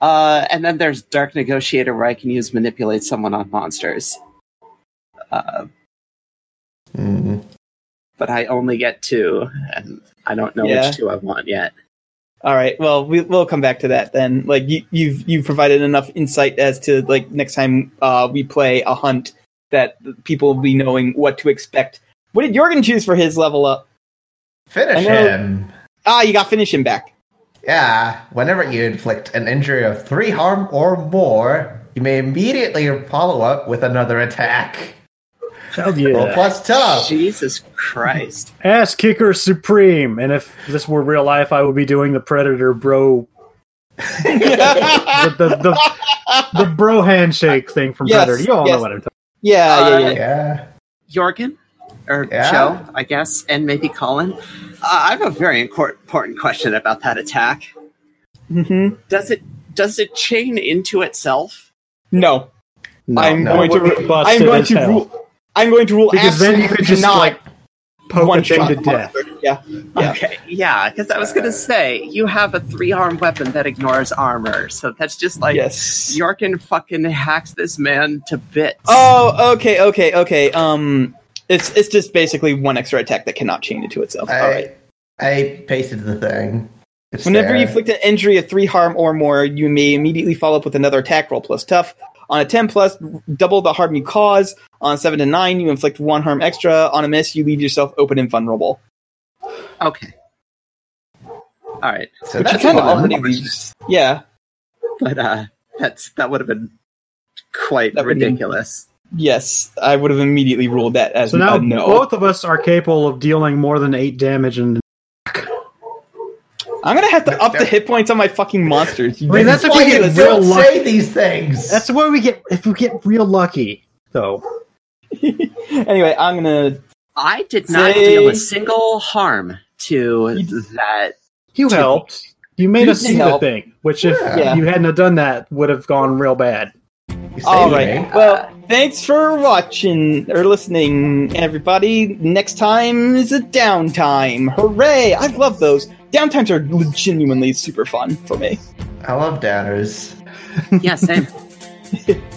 Uh, and then there's Dark Negotiator, where I can use manipulate someone on monsters. Uh, Hmm. but I only get two, and I don't know Yeah. which two I want yet. All right. Well, we, we'll come back to that then. Like you, you've you've provided enough insight as to like next time uh, we play a hunt that people will be knowing what to expect. What did Jorgen choose for his level up? Finish know- him. Ah, you got finish him back. Yeah, whenever you inflict an injury of three harm or more, you may immediately follow up with another attack. Hell Roll yeah. plus tough. Jesus Christ! Ass kicker supreme. And if this were real life, I would be doing the predator bro the, the, the, the bro handshake thing from Yes, Predator. You all yes. know what I'm talking yeah, yeah, yeah. Yeah. Jorgen, or Yeah? Joe, I guess, and maybe Colin. Uh, I have a very important question about that attack. hmm Does it does it chain into itself? No, No, I'm no. going to. It would I'm going to hell. rule. I'm going to rule Because then you could just like poke one a thing to death. Yeah, yeah. Okay, yeah, because I was gonna say you have a three harm weapon that ignores armor, so that's just like yes. Jorgen fucking hacks this man to bits. Oh, okay, okay, okay. Um, it's it's just basically one extra attack that cannot chain into itself. I, All right. I pasted the thing. It's Whenever there. you inflict an injury of three harm or more, you may immediately follow up with another attack roll plus tough. On a 10 plus, double the harm you cause. On 7 to 9, you inflict one harm extra. On a miss, you leave yourself open and vulnerable. Okay. All right, so Which that's kind of fun. already leaves. Yeah. but uh, that's that would have been quite That would be- ridiculous. Yes, I would have immediately ruled that as So now a no. both of us are capable of dealing more than eight damage and I'm gonna have to up the hit points on my fucking monsters. I mean, that's if we get ridiculous. real Don't lucky. say these things. That's why we get if we get real lucky though. anyway, I'm gonna. I did not Say- deal a single harm to that. You Two. helped. You made You us did see the thing, which if Yeah. you hadn't have done that would have gone real bad. All right. me. Well, thanks for watching or listening, everybody. Next time is a downtime. Hooray! I love those. Downtimes are genuinely super fun for me. I love downers. Yeah, same.